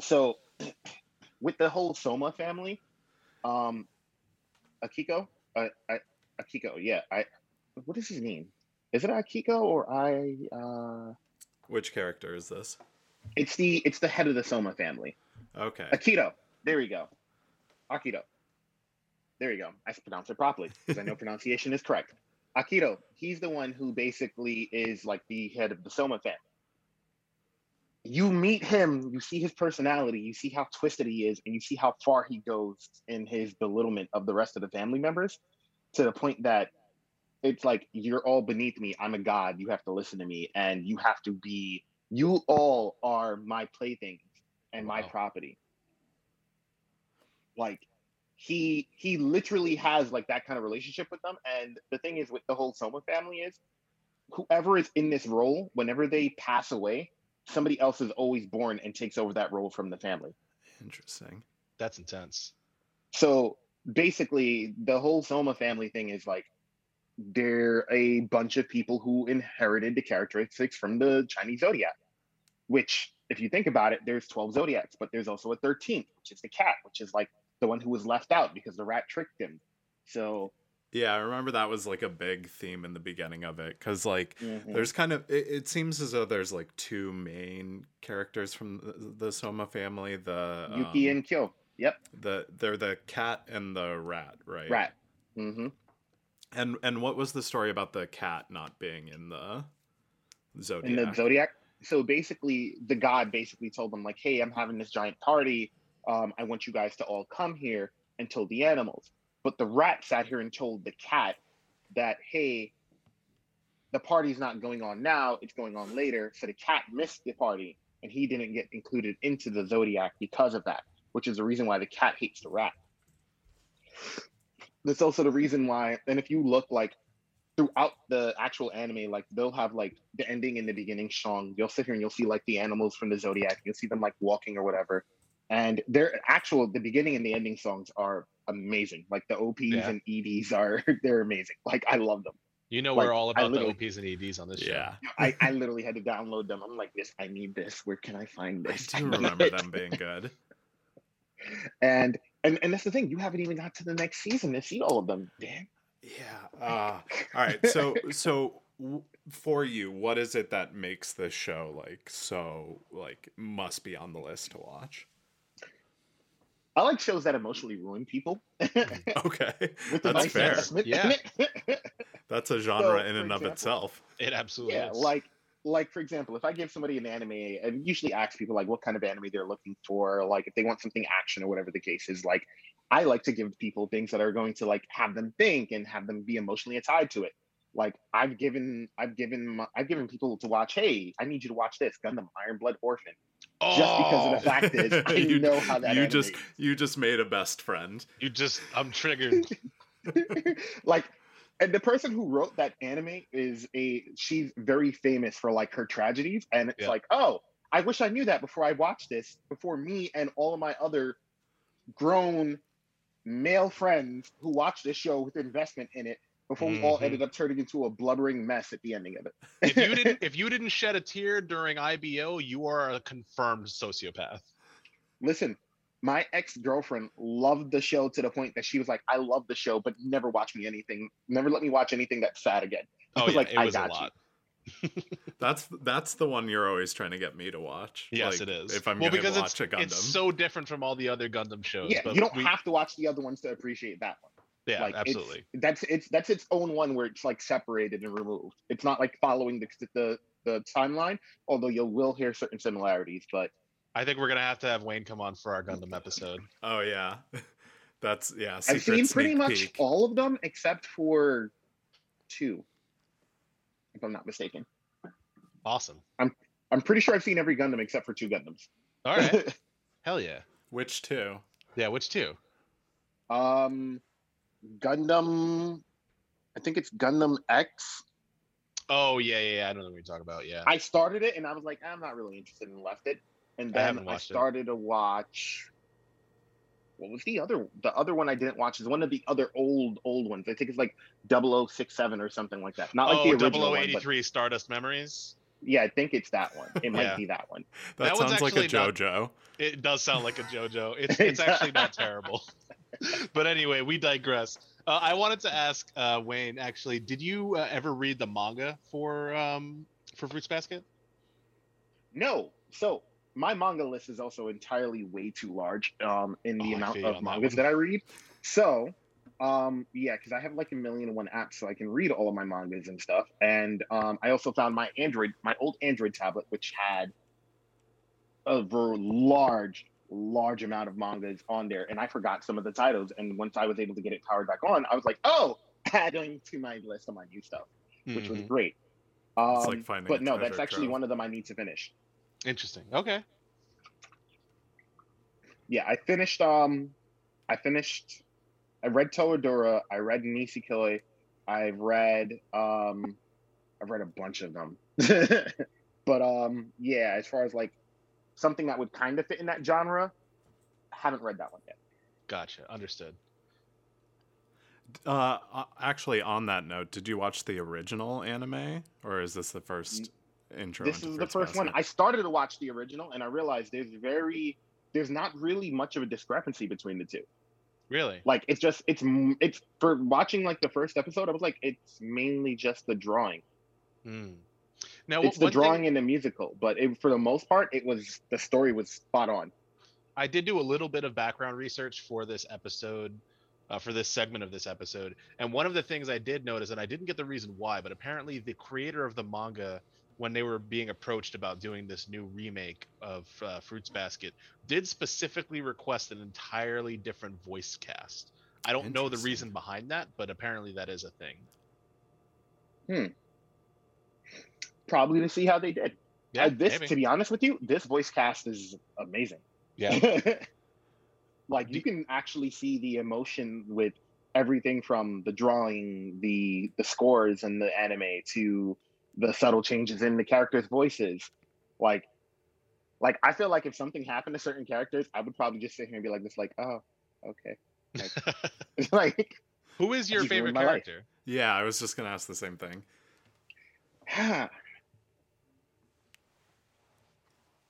so with the whole Soma family, um, Akiko, uh, I, Akiko. Yeah, I. What is his name? Is it Akiko or I? Uh, Which character is this? it's the it's the head of the Soma family. Okay. Akito. There we go. Akito. There you go. I pronounced it properly because I know pronunciation is correct. Akito. He's the one who basically is like the head of the Soma family. You meet him, you see his personality, you see how twisted he is, and you see how far he goes in his belittlement of the rest of the family members to the point that it's like you're all beneath me. I'm a god. You have to listen to me, and you have to be. You all are my playthings and my property. Like he he literally has like that kind of relationship with them. And the thing is with the whole Soma family is whoever is in this role, whenever they pass away, somebody else is always born and takes over that role from the family. Interesting. That's intense. So basically, the whole Soma family thing is like they're a bunch of people who inherited the characteristics from the Chinese zodiac. Which, if you think about it, there's 12 zodiacs, but there's also a 13th, which is the cat, which is like the one who was left out because the rat tricked him. So Yeah, I remember that was like a big theme in the beginning of it because like mhm. there's kind of it, it seems as though there's like two main characters from the, the Soma family. The Yuki um, and Kyo. Yep, the they're the cat and the rat, right? rat. hmm And and what was the story about the cat not being in the zodiac? in the zodiac. So basically, the god basically told them like, "Hey, I'm having this giant party. Um, I want you guys to all come here and told the animals." But the rat sat here and told the cat that, "Hey, the party's not going on now; it's going on later." So the cat missed the party, and he didn't get included into the zodiac because of that, which is the reason why the cat hates the rat. That's also the reason why. And if you look like throughout the actual anime, like they'll have like the ending and the beginning song. You'll sit here and you'll see like the animals from the zodiac. You'll see them like walking or whatever. And their actual the beginning and the ending songs are amazing. Like the OPs Yeah. and EDs are they're amazing. Like I love them. You know Like, we're all about the OPs and EDs on this show. yeah, I, I literally had to download them. I'm like this. I need this. Where can I find this? I this? do need remember them being good. And and and that's the thing. You haven't even got to the next season to see all of them. Damn. Yeah. Uh, all right. So so for you, what is it that makes this show like so like must be on the list to watch? I like shows that emotionally ruin people. Okay, that's fair. Yeah. That's a genre So, in for and of itself. It absolutely yeah, is. like like for example, if I give somebody an anime, I usually ask people like what kind of anime they're looking for, like if they want something action or whatever the case is. Like I like to give people things that are going to like have them think and have them be emotionally tied to it. Like I've given I've given I've given people to watch. Hey, I need you to watch this Gundam Iron Blood Orphan. Just because of the Oh, fact is, I You- know how that you anime just is. you just made a best friend. you just I'm triggered. like and the person who wrote that anime is a she's very famous for like her tragedies and it's Yeah. like oh i wish i knew that before i watched this before me and all of my other grown male friends who watched this show with investment in it before we all Mhm. ended up turning into a blubbering mess at the ending of it if you didn't if you didn't shed a tear during IBO, you are a confirmed sociopath. listen my ex-girlfriend loved the show to the point that she was like i love the show but never watch me anything never let me watch anything that's sad again I Oh was yeah, like, it I was a got you. That's that's the one you're always trying to get me to watch. Yes, Like, it is. If I'm well, gonna because watch it's, a Gundam, it's so different from all the other Gundam shows. yeah but you don't we- have to watch the other ones to appreciate that one Yeah, like it's- absolutely. that's it's that's its own one where it's like separated and removed it's not like following the the, the timeline although you will hear certain similarities but I think we're gonna have to have Wayne come on for our Gundam episode. oh yeah, that's yeah. i've seen pretty sneak much all of them except for two if i'm not mistaken Awesome. i'm pretty sure i've seen every gundam except for two gundams All right. Hell yeah. Which two? Yeah. Which two? um gundam i think it's gundam x Oh yeah, yeah, yeah. I don't know what you're talking about. Yeah. I started it and I was like, I'm not really interested and left it. And then haven't I, watched it. started to watch. What was the other? The other one I didn't watch is one of the other old old ones. I think it's like 0067 or something like that. Not like oh, the original one, but 0083 Stardust Memories. yeah, I think it's that one. It might Yeah. be that one. That, That sounds like a actually not- JoJo. It does sound like a JoJo. It's it's actually not terrible. but anyway, we digress. Uh, I wanted to ask uh, Wayne. Actually, did you uh, ever read the manga for um, for Fruits Basket? No. So my manga list is also entirely way too large um, in the Oh, amount of on that mangas that I read. So um, yeah, because I have like a million and one apps, so I can read all of my mangas and stuff. And um, I also found my Android, my old Android tablet, which had a large, large amount of mangas on there, and I forgot some of the titles. And once I was able to get it powered back on, I was like, oh, adding to my list of my new stuff, which was Mhm. great. Um, It's like finding but no, that's actually one of them I need to finish. Interesting. Okay. yeah, I finished. Um, I finished. I read Toradora. I read Nisekoi. I've read. Um, I've read a bunch of them. but um, yeah, as far as like something that would kind of fit in that genre, haven't read that one yet. Gotcha. Understood. Uh, uh, actually, on that note, did you watch the original anime, or is this the first intro? this is the Fruits first one. I started to watch the original, and I realized there's very, there's not really much of a discrepancy between the two. Really? Like it's just it's it's for watching like the first episode. I was like, it's mainly just the drawing. Hmm. Now, it's one the thing- drawing in the musical, but it, for the most part, it was the story was spot on. I did do a little bit of background research for this episode, uh, for this segment of this episode, and one of the things I did notice, and I didn't get the reason why, but apparently the creator of the manga, when they were being approached about doing this new remake of uh, Fruits Basket, did specifically request an entirely different voice cast. I don't know the reason behind that, but apparently that is a thing. Hmm. Probably to see how they did. Yeah, Uh, this, maybe. to be honest with you, this voice cast is amazing. yeah. like you can actually see the emotion with everything from the drawing, the the scores and the anime to the subtle changes in the characters' voices. Like, like I feel like if something happened to certain characters, I would probably just sit here and be like, "This, like, oh, okay." It's like, Who is your favorite my life. character? Yeah, I was just gonna ask the same thing.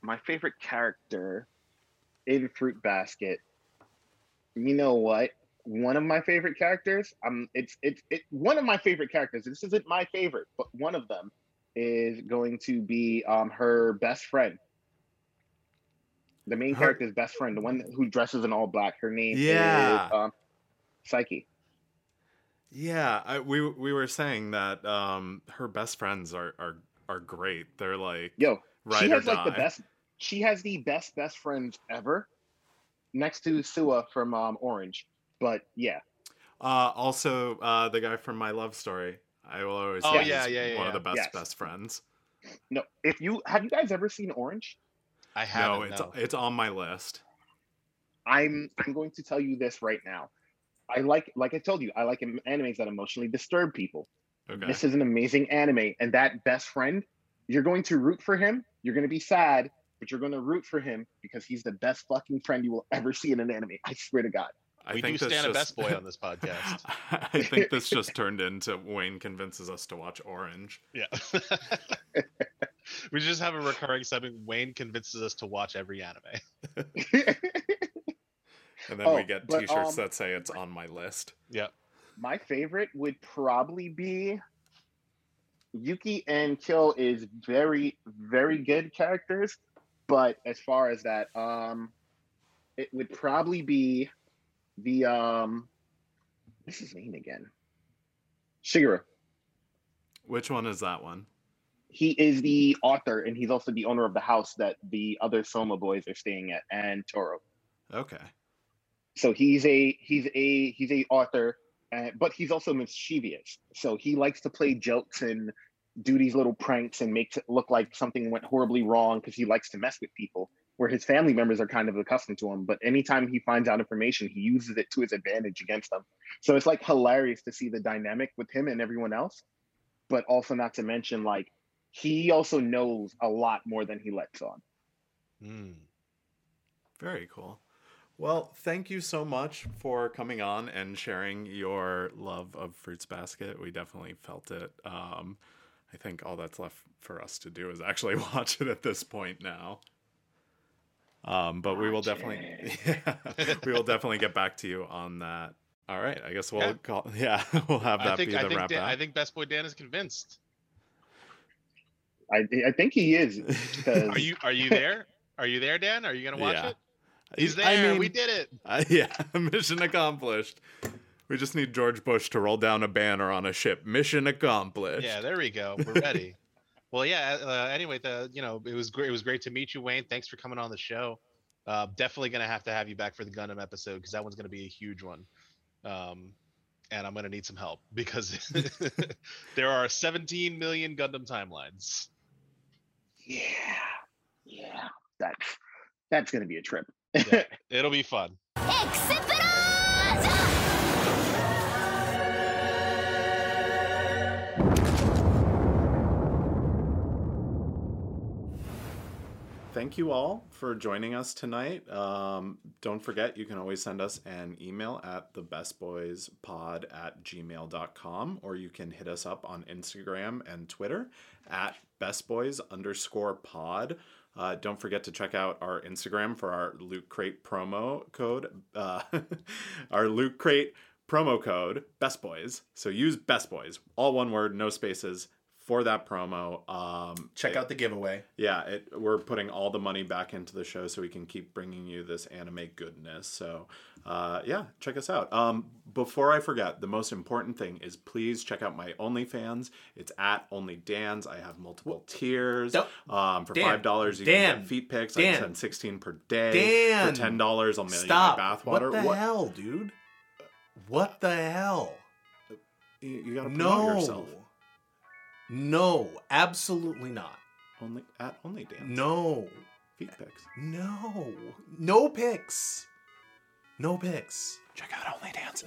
my favorite character in Fruit Basket. You know what? One of my favorite characters. Um, it's it's it. One of my favorite characters. This isn't my favorite, but one of them is going to be um her best friend. The main Her- character's best friend, the one who dresses in all black. Her name Yeah. is um, Saki. Yeah, I, we we were saying that um, her best friends are are are great. They're like Yo, she has like the best. She has the best best friends ever, next to Suwa from um, Orange. But yeah, Uh, also, uh, the guy from My Love Story. I will always Oh, yeah, he's yeah, yeah, one of the best Yes. best friends. no. If you have you guys ever seen Orange? I haven't. it's no. it's on my list. I'm I'm going to tell you this right now. I like like I told you, I like animes that emotionally disturb people. Okay. This is an amazing anime, and that best friend, you're going to root for him. You're going to be sad, but you're going to root for him because he's the best fucking friend you will ever see in an anime. I swear to God. I we do think this stand a best boy on this podcast. I think this just turned into Wayne convinces us to watch Orange. Yeah. we just have a recurring segment. Wayne convinces us to watch every anime. And then Oh, we get but, t-shirts um, that say it's on my list. Yeah. My favorite would probably be Yuki and Kill is very, very good characters. But as far as that, um it would probably be the um what's his name again? Shigeru. Which one is that one? He is the author and he's also the owner of the house that the other Soma boys are staying at and Toro. Okay. so he's a he's a he's a author uh, but he's also mischievous so he likes to play jokes and do these little pranks and makes it look like something went horribly wrong because he likes to mess with people where his family members are kind of accustomed to him but anytime he finds out information he uses it to his advantage against them so it's like hilarious to see the dynamic with him and everyone else but also not to mention like he also knows a lot more than he lets on Hmm. Very cool. Well, thank you so much for coming on and sharing your love of Fruits Basket. We definitely felt it. Um, I think all that's left for us to do is actually watch it at this point now. Um, but we will definitely, yeah, we will definitely get back to you on that. All right, I guess we'll Yeah. call. Yeah, we'll have that I think be I the think wrap Dan, I think Best Boy Dan is convinced. I I think he is because Are you are you there? Are you there, Dan? Are you gonna watch Yeah. it? He's there. I mean, we did it. uh, yeah, mission accomplished. We just need George Bush to roll down a banner on a ship. Mission accomplished. Yeah, there we go. We're ready. Well, yeah. Uh, anyway, the you know it was great. It was great to meet you, Wayne. Thanks for coming on the show. Uh, definitely gonna have to have you back for the Gundam episode because that one's gonna be a huge one. Um, and I'm gonna need some help because there are 17 million Gundam timelines. yeah, yeah. That's that's gonna be a trip. Yeah, it'll be fun. Thank you all for joining us tonight. Um, don't forget, you can always send us an email at thebestboyspod at gmail.com or you can hit us up on Instagram and Twitter at bestboys underscore pod. Uh, don't forget to check out our Instagram for our Loot Crate promo code. Uh, our Loot Crate promo code, Best Boys. So use Best Boys, all one word, no spaces, for that promo. Um, Check it- out the giveaway. yeah, it, we're putting all the money back into the show so we can keep bringing you this anime goodness. So, uh, yeah, check us out. Um, before I forget, the most important thing is please check out my OnlyFans. It's at Only Dan's. I have multiple tiers. Um, for Dan, five dollars, you Dan, can get feet pics. Dan, I send sixteen per day. Dan, for ten dollars, I'll mail Stop. you my bathwater. What the hell, dude? What the hell? You, you gotta promote No. yourself. No, absolutely not. Only at Only Dan's. No. feet pics. No. No pics. No pics. Check out Only Dan's.